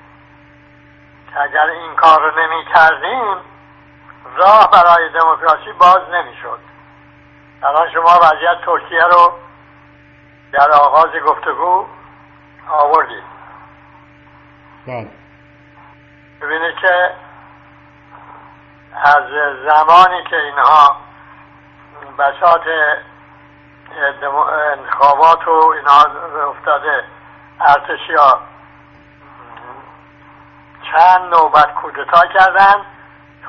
که اگر این کار رو نمی کردیم راه برای دموکراسی باز نمی شد الان شما وضعیت ترکیه رو در آغاز گفتگو آوردید بله. ببینید که از زمانی که اینها بساط انتخابات و اینا افتاده ارتشی ها چند نوبت کودتا کردن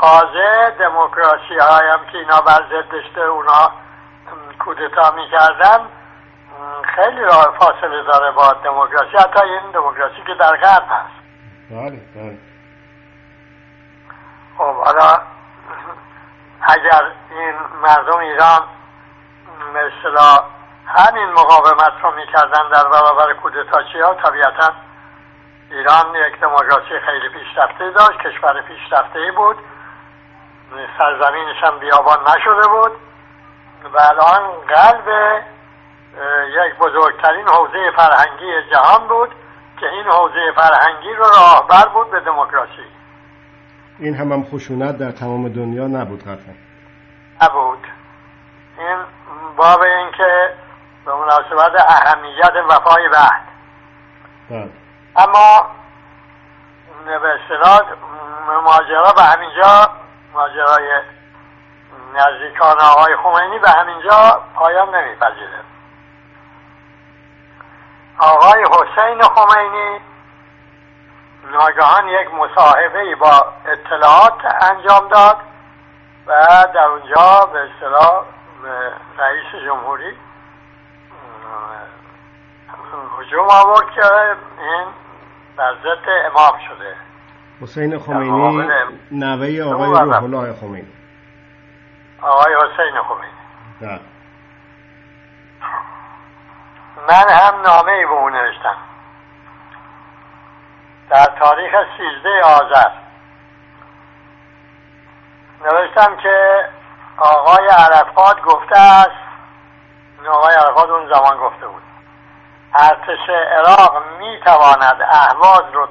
تازه دموکراسی هایم که اینا بر ضدشته اونا کودتا می‌کردن خیلی راه فاصله داره با دموکراسی حتی این دموکراسی که در غرب هست. بله بله. خب حالا اگر این مردم ایران مثلا همین مقاومت رو می‌کردن در برابر کودتاچی ها؟ طبیعتا ایران یک دموکراسی خیلی پیشرفته داشت کشور پیشرفته بود. سرزمینش هم بیابان نشده بود. و الان قلب یک بزرگترین حوزه فرهنگی جهان بود که این حوزه فرهنگی رو راهبر بود به دموکراسی. این هم هم خشونت در تمام دنیا نبود قطعا. نبود. این باب این که به مناسبت اهمیت وفای بعد. بله. اما به اصطلاح ماجرا به همینجا ماجرای نزدیکان آقای خمینی به همینجا پایان نمیپذیره آقای حسین خمینی ناگهان یک مصاحبه با اطلاعات انجام داد و در اونجا به اصطلاح رئیس جمهوری هجوم آورد که این در ضد امام شده. حسین خمینی نوه آقای روح الله خمینی. آقای حسین خمینی ده. من هم نامه ای به اون نوشتم. در تاریخ سیزده آذر. نوشتم که آقای عرفات گفته است آقای عرفات اون زمان گفته بود. ارتش عراق می تواند اهواز رو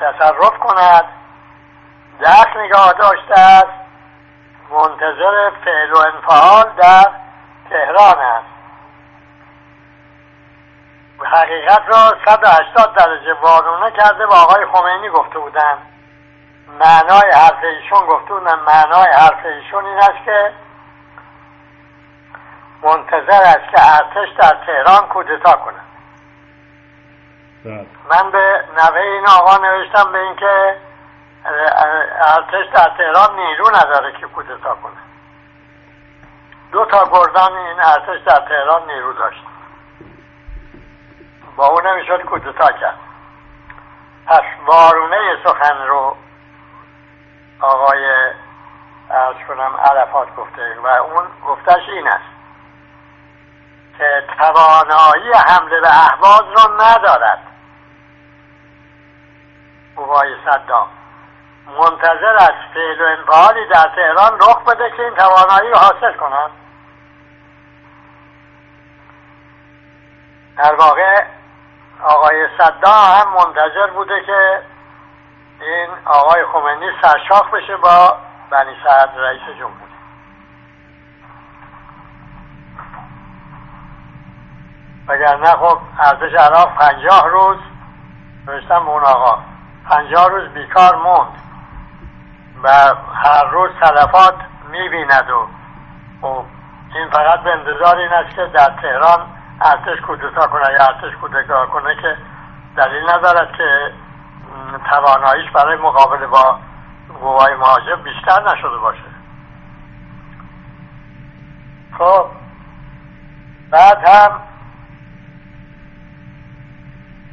تصرف کند. دست نگاه داشته است. منتظر فعل و انفعال در تهران است. حقیقت را 180 درجه وارونه کرده با آقای خمینی گفته بودن. معنای حرف ایشون گفته بودن. معنای حرف ایشون این است که منتظر است که ارتش در تهران کودتا کند. بله. من به نوه این آقا نوشتم به اینکه ارتش در تهران نیرو نداره که کودتا کنه دو تا گردان این ارتش در تهران نیرو داشت با اون نمی‌شد کودتا کرد پس وارونه سخن رو آقای ارز کنم عرفات گفته و اون گفتش این است که توانایی حمله به احواز رو ندارد قوای صدام منتظر است فعل و انفعالی در تهران رخ بده که این توانایی رو حاصل کنند. در واقع آقای صدا هم منتظر بوده که این آقای خمینی سرشاخ بشه با بنی سعد رئیس جمهوری وگرنه خب ارتش عراق پنجاه روز نوشتم به اون آقا. پنجاه روز بیکار موند. و هر روز تلفات می‌بیند و خب این فقط به انتظار این است که در تهران ارتش کودتا کنه یا ارتش کودتا کنه که دلیل ندارد که تواناییش برای مقابله با قوای مهاجم بیشتر نشده باشه. خب بعد هم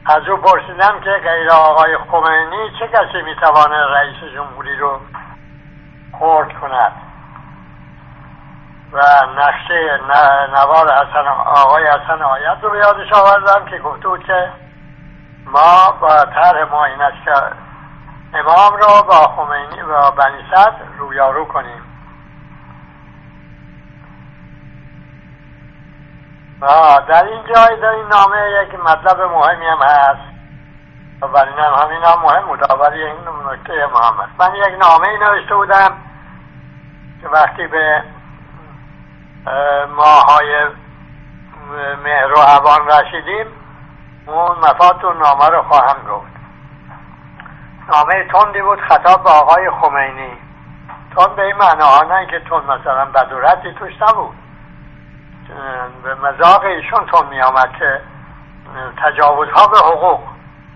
از او پرسیدم که غیر آقای خمینی چه کسی می‌توانه رئیس جمهوری رو خورد کند. و نقشه نوار حسن آقای حسن آیت رو به یادش آوردم که گفته بود که ما با طرح ما این است که امام را با خمینی و بنی صد رویارو کنیم. در این جای در این نامه یک مطلب مهمی هم هست. و برای هم همین هم مهم بود ولی این نکته محمد من یک نامه ای نوشته بودم که وقتی به ماهای مهر و عوان رسیدیم اون مفاد نامه رو خواهم گفت. نامه تندی بود خطاب به آقای خمینی. تند به این معناها نه که تند مثلا بدورتی توش نبود. به مذاق ایشون تون می آمد که تجاوزها به حقوق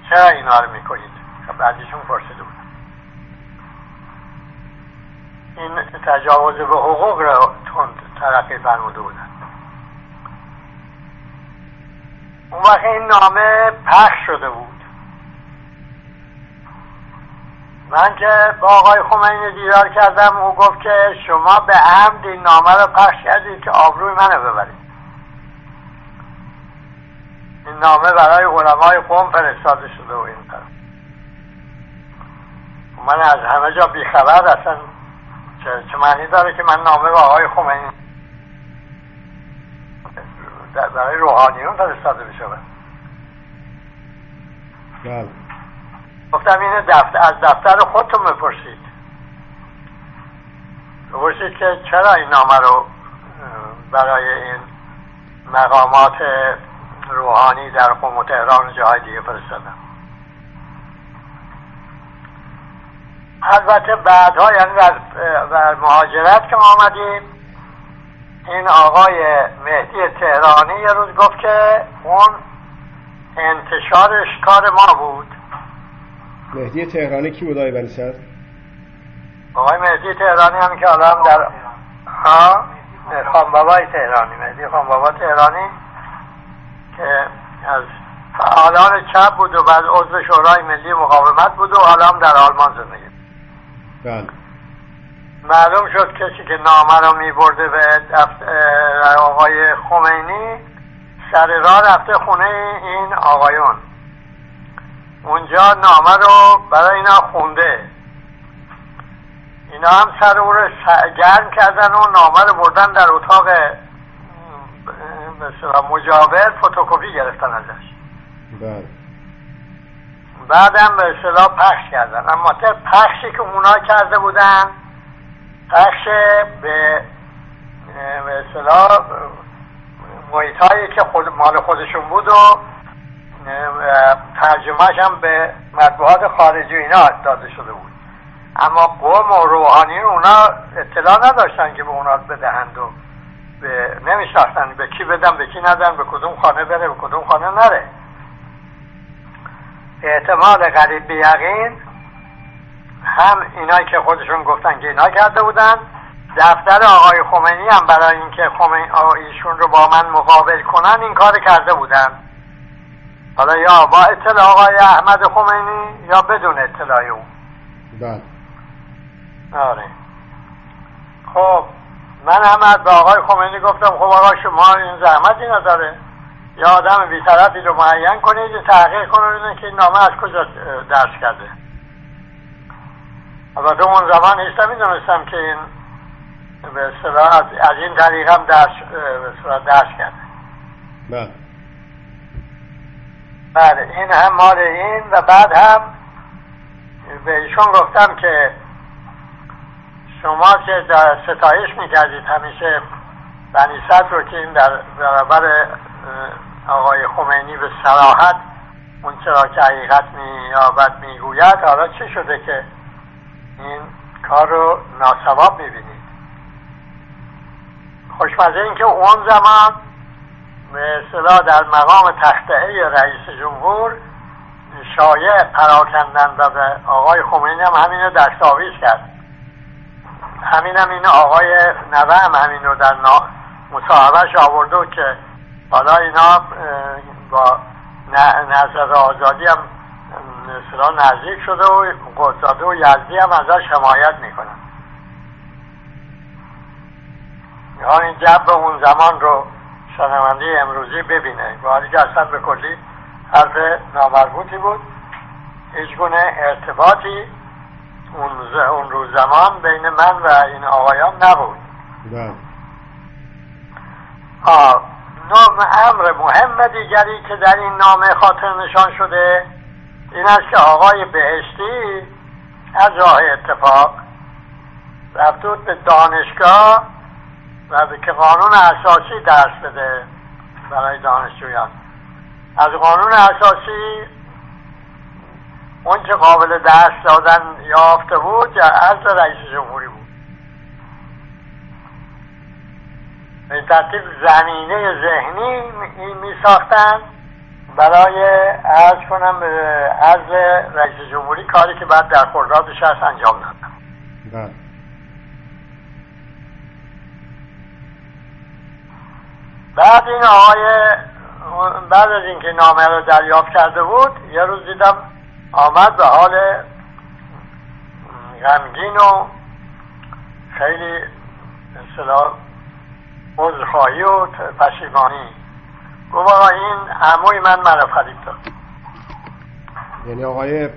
چرا اینا رو می‌کنید؟ خب بعدیشون پرسیده بود. این تجاوز به حقوق را تند ترقی فرموده بودن. اون وقت این نامه پخش شده بود. من که با آقای خمینی دیدار کردم او گفت که شما به عمد این نامه رو پخش کردید که آبروی منو ببرید. این نامه برای علمای قوم فرستاده شده و این طرف من از همه جا بیخبر اصلا چه معنی داره که من نامه با آقای خمینی برای روحانیون فرستاده بشه بله. گفتم اینه دفتر از دفتر خودتون بپرسید. بپرسید که چرا این نامه رو برای این مقامات روحانی در قوم تهران و جاهای دیگه فرستادم. البته بعدها یعنی در مهاجرت که آمدیم این آقای مهدی تهرانی یه روز گفت که اون انتشارش کار ما بود. مهدی تهرانی کی بود آقای بنی آقای مهدی تهرانی هم که الان در ها؟ خانبابای تهرانی مهدی خانبابا تهرانی که از فعالان چپ بود و بعد عضو شورای ملی مقاومت بود و حالا هم در آلمان زندگی بله. معلوم شد کسی که نامه رو می برده به آقای خمینی سر راه رفته خونه این آقایون. اونجا نامه رو برای اینا خونده. اینا هم سر او رو گرم کردن و نامه رو بردن در اتاق مجاور فتوکپی گرفتن ازش. بله. بعدم به اصطلاح پخش کردن. اما پخشی که اونا کرده بودن پخش به به اصطلاح محیط هایی که خود مال خودشون بود و ترجمهش هم به مطبوعات خارجی اینا داده شده بود. اما قوم و روحانی اونا اطلاع نداشتن که به اونا بدهند و به نمیشناختن به کی بدن به کی ندن به کدوم خانه بره به کدوم خانه نره. احتمال قریب به یقین هم اینایی که خودشون گفتن که اینا کرده بودن. دفتر آقای خمینی هم برای اینکه خمینی ایشون رو با من مقابل کنن این کار کرده بودن. حالا یا با اطلاع آقای احمد خمینی یا بدون اطلاع او بله. آره. خب من هم به آقای خمینی گفتم خب آقا شما این زحمتی نداره. یا آدم بیطرفی رو معین کنید تحقیق کنید که این نامه از کجا درس کرده. البته اون زمان هیچ نمی‌دونستم که این به از, این طریق هم درس کرده. بله. بله این هم مال این و بعد هم به ایشون گفتم که شما که ستایش می‌کردید همیشه بنی رو که این در برابر آقای خمینی به سراحت اون چرا که حقیقت مییابد می‌گوید حالا چی شده که این کار رو ناسواب می‌بینید؟ خوشمزه این که اون زمان اصطلاح در مقام تخته رئیس جمهور شایع پراکندن و آقای خمینی هم همین رو دستاویز کرد. همین هم این آقای نوه هم همین رو در مصاحبهش آورده که حالا اینا با نظر آزادی هم مثلا نزدیک شده و قدزاده و یزدی هم ازش حمایت می‌کنن. این جب اون زمان رو شنونده امروزی ببینه. حالی که اصلا به کلی حرف نامربوطی بود. هیچ گونه ارتباطی اون, اون روز زمان بین من و این آقایان نبود. بله. نام امر مهم دیگری که در این نامه خاطر نشان شده این است که آقای بهشتی از راه اتفاق رفتود به دانشگاه و به که قانون اساسی درس بده برای دانشجویان. از قانون اساسی اون که قابل درس دادن یافته بود یا از رئیس جمهوری بود. به ترتیب زمینه ذهنی می ساختن برای از کنم از رئیس جمهوری کاری که بعد در خرداد هست انجام دادن بله. بعد این آقای بعد از اینکه نامه رو دریافت کرده بود یه روز دیدم آمد به حال غمگین و خیلی اصطلاح عذرخواهی و پشیمانی. گفت آقا این عموی من منو فریب داد. یعنی آقای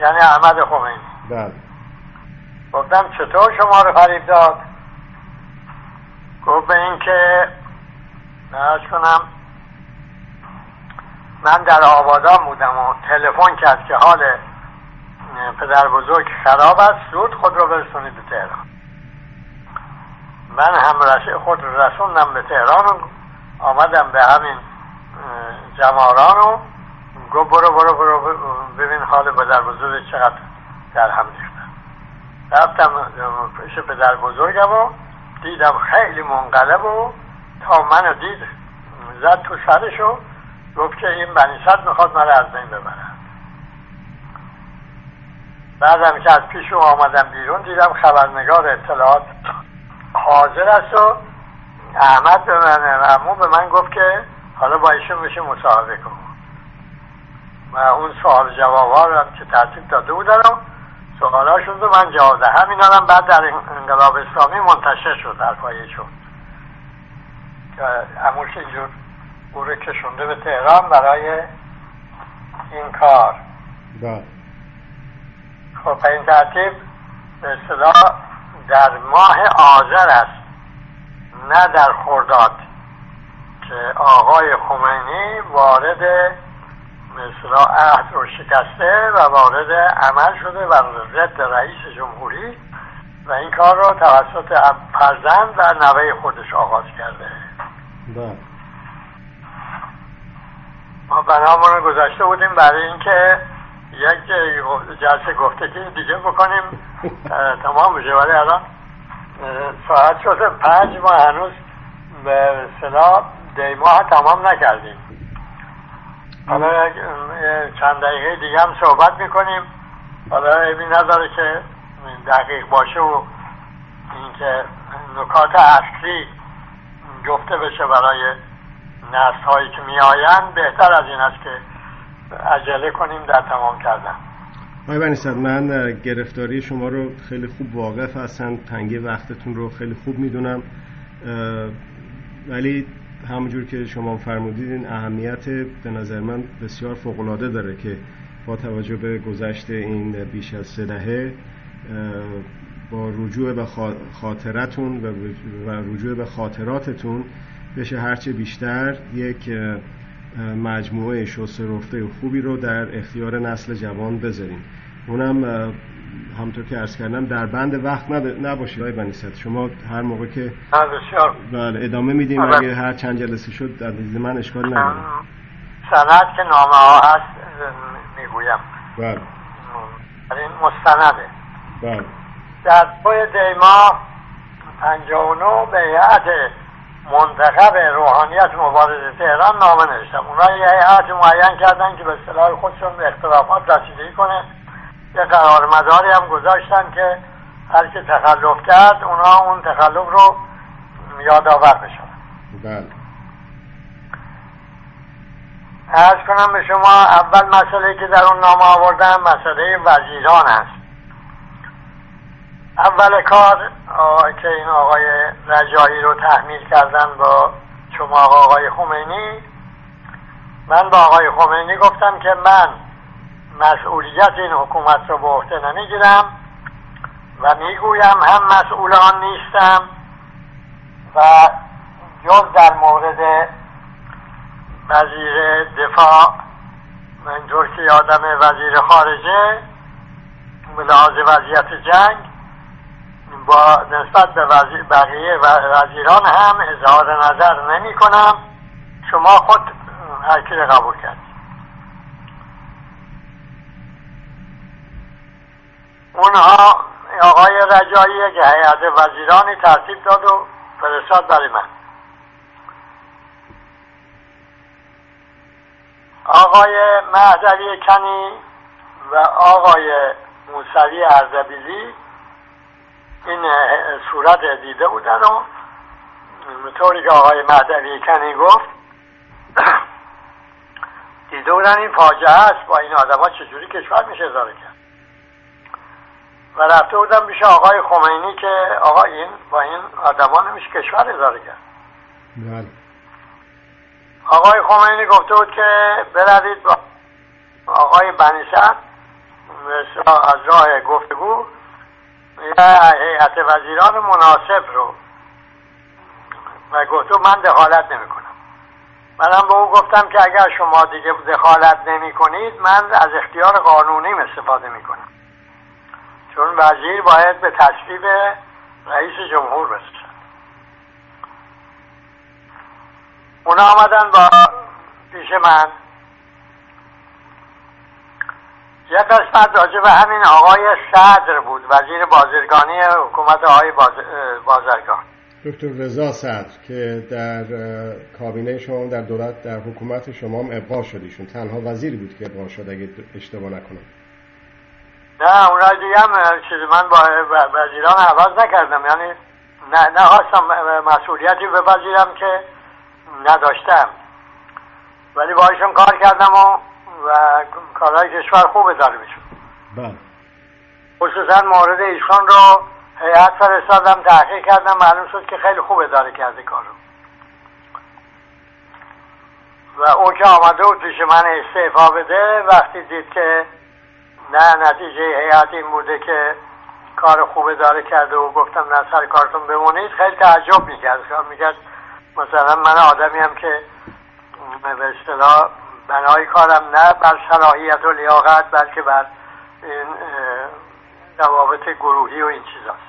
یعنی احمد خمینی. بله. گفتم چطور شما رو فریب داد؟ گفت به این که کنم من در آبادان بودم و تلفن کرد که حال پدر بزرگ خراب است زود خود رو برسونید به تهران. من هم خود رسوندم به تهران و آمدم به همین جماران و گفت برو برو برو ببین حال پدر بزرگ چقدر در هم ریختن. رفتم پیش پدر بزرگم و دیدم خیلی منقلب و تا منو دید زد تو سرشو گفت که این بنیست می‌خواد مرا از بین ببرن. بعدم که از پیش آمدم بیرون دیدم خبرنگار اطلاعات حاضر است و احمد به من امو به من گفت که حالا با ایشون بشه مصاحبه کن و اون سوال جواب رو که ترتیب داده بودن و سوال شد و من جواب ده همین هم بعد در انقلاب اسلامی منتشر شد حرفای شد که اموش اینجور او رو کشونده به تهران برای این کار. بله. خب این ترتیب به اصطلاح در ماه آذر است. نه در خرداد. که آقای خمینی وارد مثلا عهد رو شکسته و وارد عمل شده و ضد رئیس جمهوری و این کار رو توسط فرزند و نوه خودش آغاز کرده. بله. ما برنامه گذاشته بودیم برای اینکه یک جلسه گفتگی دیگه بکنیم. (laughs) تمام بشه ولی الان ساعت شده پنج ما هنوز به صلاح دی ماه تمام نکردیم. حالا چند دقیقه دیگه هم صحبت می‌کنیم. حالا ایمی نداره که دقیق باشه و اینکه نکات اصلی گفته بشه برای نسل هایی که میآیند بهتر از این است که عجله کنیم در تمام کردن. آقای بنیصد من گرفتاری شما رو خیلی خوب واقف هستم. تنگه وقتتون رو خیلی خوب می‌دونم. ولی همونجور که شما فرمودید این اهمیت به نظر من بسیار فوقالعاده داره که با توجه به گذشته این بیش از سه دهه با رجوع به خاطرتون و رجوع به خاطراتتون بشه هرچه بیشتر یک مجموعه شسته رفته خوبی رو در اختیار نسل جوان بذاریم. اونم همطور که ارز کردم در بند وقت نباشید های بنیست شما هر موقع که بله ادامه میدیم بله. اگه هر چند جلسه شد در من اشکال نداره. سند که نامه ها هست می‌گویم. بله. این مستنده. بله. در پای دیما 59 بیعت منتخب روحانیت مبارزه تهران نامه نوشتم. اونا یه هیئت معین کردن که به اصطلاح خودشون به اختلافات رسیدگی کنه. یه قرار مداری هم گذاشتن که هر که تخلف کرد اونا اون تخلف رو یادآور بشن. بله. ارز کنم به شما اول مسئله که در اون نامه آوردن مسئله وزیران است. اول کار که این آقای رجایی رو تحمیل کردن با شما آقای خمینی. من با آقای خمینی گفتم که من مسئولیت این حکومت رو به عهده نمی‌گیرم و می‌گویم هم مسئولان نیستم و جز در مورد وزیر دفاع اینطور که یادم وزیر خارجه به لحاظ وضعیت جنگ با نسبت به وزیر بقیه وزیران هم اظهار نظر نمی کنم شما خود هر قبول کرد اونها آقای رجایی که هیئت وزیرانی ترتیب داد و فرستاد برای من. آقای مهدوی کنی و آقای موسوی اردبیلی این صورت دیده بودن و طوری که آقای مهدوی کنی گفت (clears throat) دیده بودن این فاجعه است. با این آدم ها چجوری کشور میشه اداره کرد؟ و رفته بودم پیش آقای خمینی که آقا این با این آدما نمیشه کشور اداره کرد بله. آقای خمینی گفته بود که بروید با آقای بنیسد از راه گفتگو یه هیئت وزیران مناسب رو. و گفته من دخالت نمی کنم منم به او گفتم که اگر شما دیگه دخالت نمی کنید من از اختیار قانونیم استفاده می کنم چون وزیر باید به تصویب رئیس جمهور برسد اونا آمدن با پیش من. یک قسمت راجع به همین آقای صدر بود وزیر بازرگانی حکومت آقای بازرگان. دکتر رضا صدر که در کابینه شما در دولت در حکومت شما هم ابقا شدیشون تنها وزیری بود که ابقا شد اگه اشتباه نکنم. نه اون دیگه هم چیزی من با وزیران عوض نکردم. یعنی نه نخواستم مسئولیتی بپذیرم که نداشتم. ولی با ایشون کار کردم و, و کارهای کشور خوب اداره میشون بله. خصوصا مورد ایشون رو هیئت فرستادم تحقیق کردم معلوم شد که خیلی خوب اداره کرده کارو. و اون که آمده بود پیش من استعفا بده وقتی دید که نه نتیجه هیئت این بوده که کار خوب داره کرده و گفتم نه سر کارتون بمونید. خیلی تعجب می‌کرد. می‌کرد مثلا من آدمی هم که به اصطلاح بنای کارم نه بر صلاحیت و لیاقت بلکه بر این روابط گروهی و این چیزاست.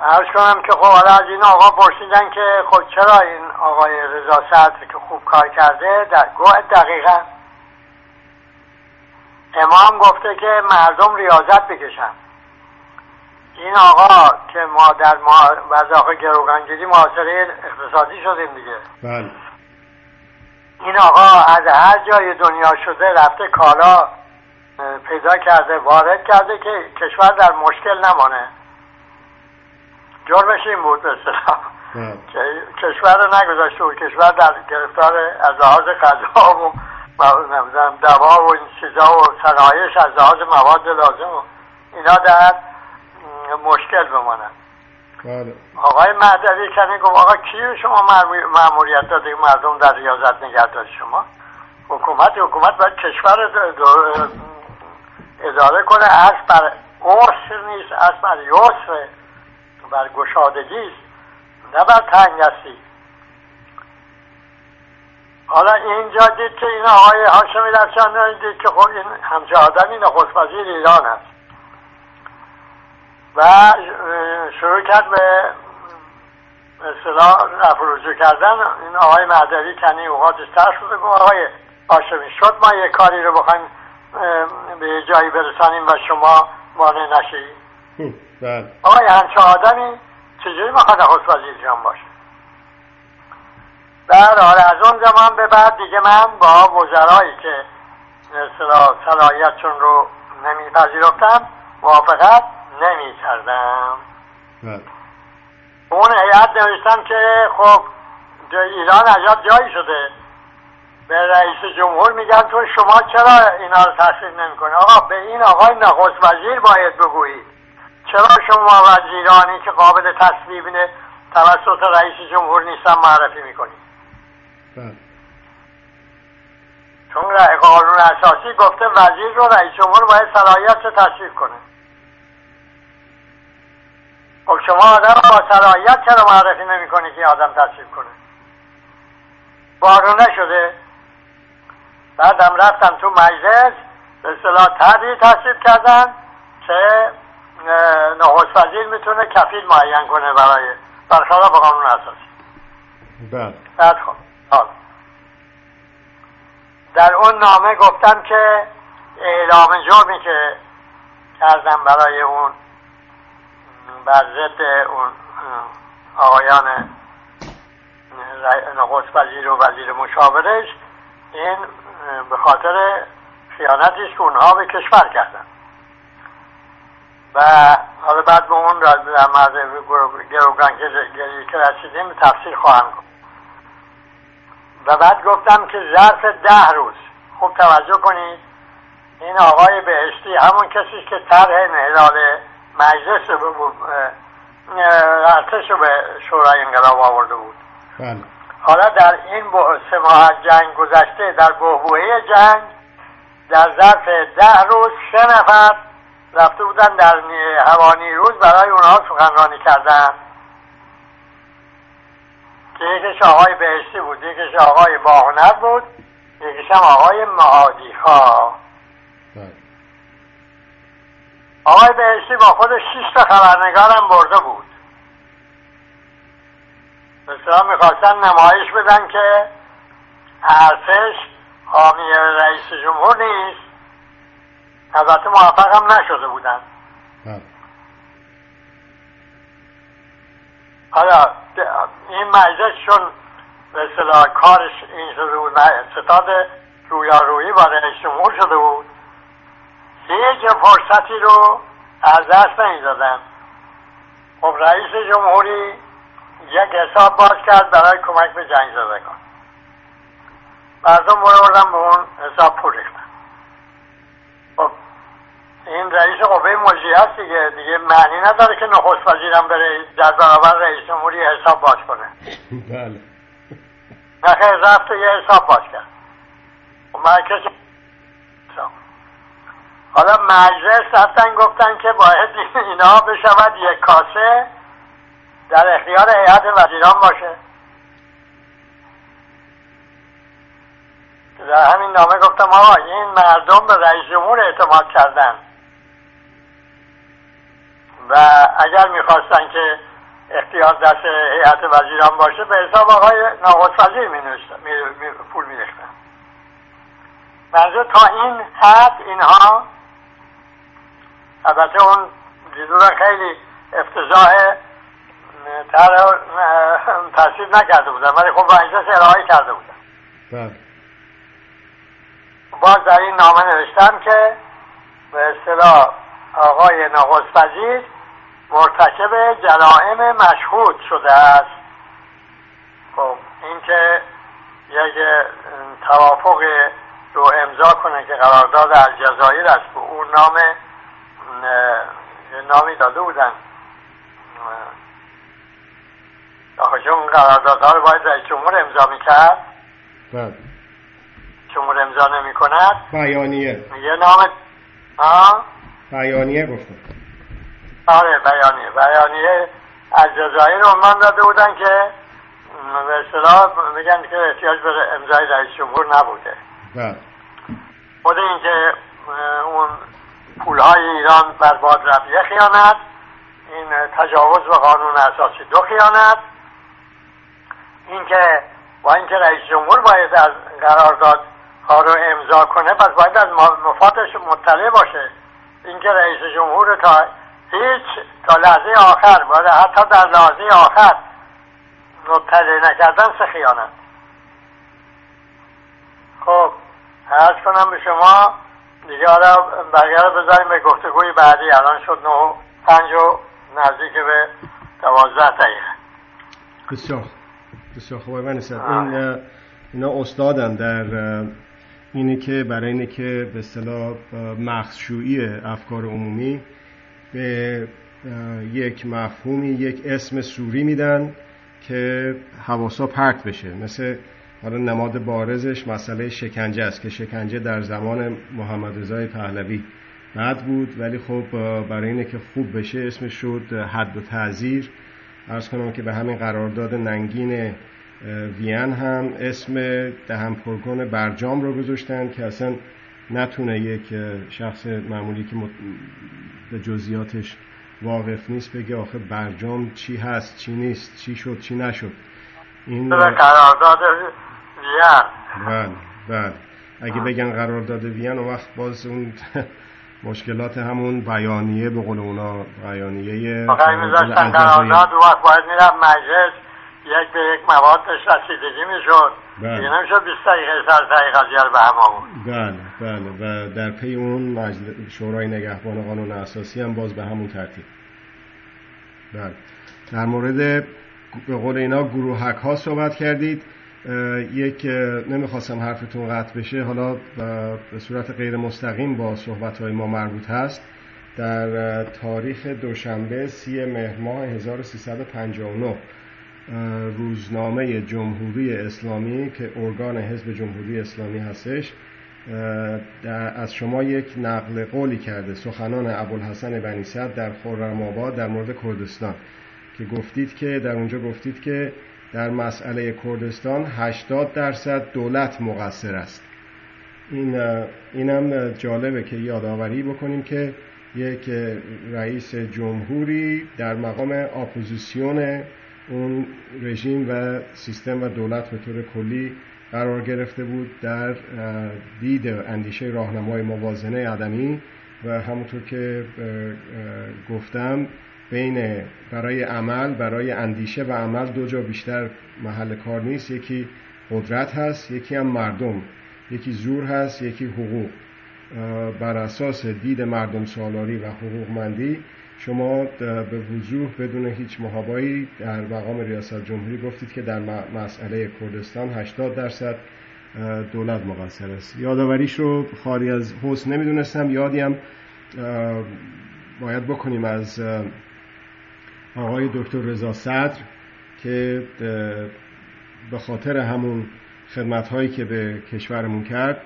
ارز کنم که خب حالا از این آقا پرسیدن که خب چرا این آقای رضا صدر که خوب کار کرده در گوه دقیقا امام گفته که مردم ریاضت بکشن. این آقا که ما در وضاق گروگانگیری معاصره اقتصادی شدیم دیگه. بله. این آقا از هر جای دنیا شده رفته کالا پیدا کرده وارد کرده که کشور در مشکل نمانه. جرمش این بود به بله. کشور رو نگذاشته بود. کشور در گرفتار از لحاظ غذا و دوا و این چیزا و صنایش از لحاظ مواد لازم و اینا در مشکل بمانن. بله. آقای مهدوی کنی گفت آقا کی شما معمولیت داده مردم در ریاضت نگهداری شما. حکومت حکومت باید کشور اداره کنه. از بر عرص نیست. از بر یسر بر گشادگی است. نه بر تنگستی حالا اینجا دید که این آقای هاشمی رفشان دید که خب این همچه آدمی نخست وزیر ایران است و شروع کرد به اصطلاح رفع کردن. این آقای مهدوی کنی اوقاتش تر شده گفت آقای هاشمی شد ما یه کاری رو بخوایم به جایی برسانیم و شما مانع نشید بله. آقای همچه آدمی چجوری می‌خواد نخست وزیر ایران باشه؟ در حال از اون زمان به بعد دیگه من با وزرایی که مثلا صلاحیتشون رو نمیپذیرفتم موافقت نمی کردم بله. اون هیئت نوشتم که خب ایران عجب جایی شده. به رئیس جمهور میگن تو شما چرا اینا رو تصویب نمی‌کنه آقا به این آقای نخست وزیر باید بگویید چرا شما وزیرانی که قابل تصویب توسط رئیس جمهور نیستن معرفی می‌کنید بله. چون قانون اساسی گفته وزیر رو رئیس جمهور باید صلاحیت رو تصویب کنه. خب شما آدم با صلاحیت چرا معرفی نمی‌کنی که آدم تصویب کنه؟ بارو نشده بعدم رفتم تو مجلس به اصطلاح تحریل تصویب کردن که نخست وزیر می‌تونه کفیل معین کنه برای برخلاف قانون اساسی. بله. بعد خب. حالا در اون نامه گفتم که اعلام جرمی که کردم برای اون بر ضد اون آقایان نخست وزیر و وزیر مشاورش این به خاطر خیانتی است که اونها به کشور کردن. و حالا بعد به اون در مورد گروگان که رسیدیم تفسیر خواهم کنم و بعد گفتم که ظرف ده روز. خوب توجه کنید این آقای بهشتی همون کسی که طرح انحلال مجلس ارتش رو به شورای انقلاب آورده بود. بله. حالا در این سه ماه جنگ گذشته در بحبوحه جنگ در ظرف ده روز سه نفر رفته بودن در هوانی روز برای اونها سخنرانی کردن. که یکیش آقای بهشتی بود یکیش آقای باهنر بود یکیش هم آقای معادی ها بله. آقای بهشتی با خودش شیش تا خبرنگارم برده بود. مثلا می‌خواستن نمایش بدن که ارتش حامی رئیس جمهور نیست. البته موفق هم نشده بودن. بله. حالا این مجلس چون به اصطلاح کارش این شده بود ستاد رویارویی با رئیس جمهور شده بود. هیچ فرصتی رو از دست نمی‌دادن. خب رئیس جمهوری یک حساب باز کرد برای کمک به جنگ زدگان مردم بردن به اون حساب پول این رئیس قوه مجریه هست دیگه. دیگه معنی نداره که نخست وزیرم بره در برابر رئیس جمهوری حساب باز کنه. (laughs) بله. نخیر رفت یه حساب باز کرد. خب مرکز. حالا مجلس رفتن گفتن که باید اینا بشود یک کاسه در اختیار هیئت وزیران باشه. در همین نامه گفتم آقا این مردم به رئیس جمهور اعتماد کردن. و اگر می‌خواستن که اختیار دست هیئت وزیران باشه به حساب آقای نخست وزیر می پول می منظور تا این حد اینها البته اون دیدورا خیلی افتضاح تر تصویب نکرده بودن ولی خب مجلس ارائه کرده بودن. بله. باز در این نامه نوشتم که به اصطلاح آقای نخست وزیر مرتکب جرائم مشهود شده است. خب اینکه یک توافق رو امضا کنه که قرارداد الجزایر است به اون نام نامی داده بودن. آخه چون قراردادها رو باید رئیس جمهور امضا می‌کرد؟ بله. جمهور امضا نمی کند بیانیه. میگه نام ها؟ بیانیه گفتم. آره بیانیه. بیانیه از جزایر عنوان داده بودن که به اصطلاح میگن که احتیاج به امضای رئیس جمهور نبوده. بله. خود اینکه اون پولهای ایران برباد رفت یه خیانت این تجاوز به قانون اساسی دو خیانت. اینکه با اینکه رئیس جمهور باید از قرارداد ها رو امضا کنه پس باید از مفادش مطلع باشه. اینکه رئیس جمهور تا هیچ. تا لحظه آخر باید حتی در لحظه آخر مطلع نکردن سه خیانت؟ خب عرض کنم به شما دیگه حالا بقیه رو بذاریم به گفتگوی بعدی. الان شد نه پنج و نزدیک به دوازده دقیقه. بسیار بسیار خوب. این اینا استادن در اینه که برای اینه که به اصطلاح مخشویی افکار عمومی. به یک مفهومی یک اسم سوری میدن که حواسا پرت بشه. مثل حالا نماد بارزش مسئله شکنجه است که شکنجه در زمان محمد رضای پهلوی بد بود ولی خب برای اینه که خوب بشه اسمش شد حد و تعذیر ارز کنم که به همین قرارداد ننگین وین هم اسم دهم برجام رو گذاشتن که اصلا نتونه یک شخص معمولی که به جزیاتش واقف نیست بگه آخه برجام چی هست چی نیست چی شد چی نشد. این قرارداد وین. بله بله. اگه بگن قرارداد وین و وقت باز اون (laughs) مشکلات همون بیانیه به قول اونا بیانیه قرارداد وقت باید میرم مجلس یک به یک موادش رسیدگی می‌شد. بله. نمی‌شد 20 دقیقه سر قضیه رو به هم آورد. بله بله. و در پی اون مجل... شورای نگهبان قانون اساسی هم باز به همون ترتیب. بله. در مورد به قول اینا گروهک ها صحبت کردید. یک نمی‌خواستم حرفتون قطع بشه. حالا به صورت غیر مستقیم با صحبت های ما مربوط هست. در تاریخ دوشنبه سی مهر ماه 1359 روزنامه جمهوری اسلامی که ارگان حزب جمهوری اسلامی هستش از شما یک نقل قولی کرده سخنان ابوالحسن بنی صدر در خرم آباد در مورد کردستان که گفتید که در اونجا گفتید که در مسئله کردستان 80 درصد دولت مقصر است. این اینم جالبه که یادآوری بکنیم که یک رئیس جمهوری در مقام اپوزیسیون اون رژیم و سیستم و دولت به طور کلی قرار گرفته بود در دید اندیشه راهنمای موازنه عدمی و همونطور که گفتم بین برای عمل برای اندیشه و عمل دو جا بیشتر محل کار نیست. یکی قدرت هست یکی هم مردم. یکی زور هست یکی حقوق. بر اساس دید مردم سالاری و حقوقمندی شما به وضوح بدون هیچ محابایی در مقام ریاست جمهوری گفتید که در مسئله کردستان 80 درصد دولت مقصر است. یادآوریش رو خاری از حسن نمی‌دونستم یادی هم باید بکنیم از آقای دکتر رضا صدر که به خاطر همون خدمت هایی که به کشورمون کرد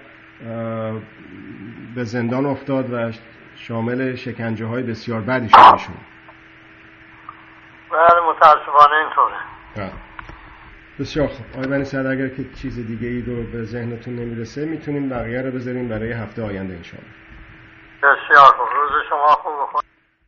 به زندان افتاد و شامل شکنجه های بسیار بدی شده شد بله متاسفانه اینطوره. بله. بسیار خوب. آقای بنی سعد اگر که چیز دیگه ای رو به ذهنتون نمی‌رسه می‌تونیم بقیه رو بذاریم برای هفته آینده انشاءالله. بسیار خوب. روز شما خوب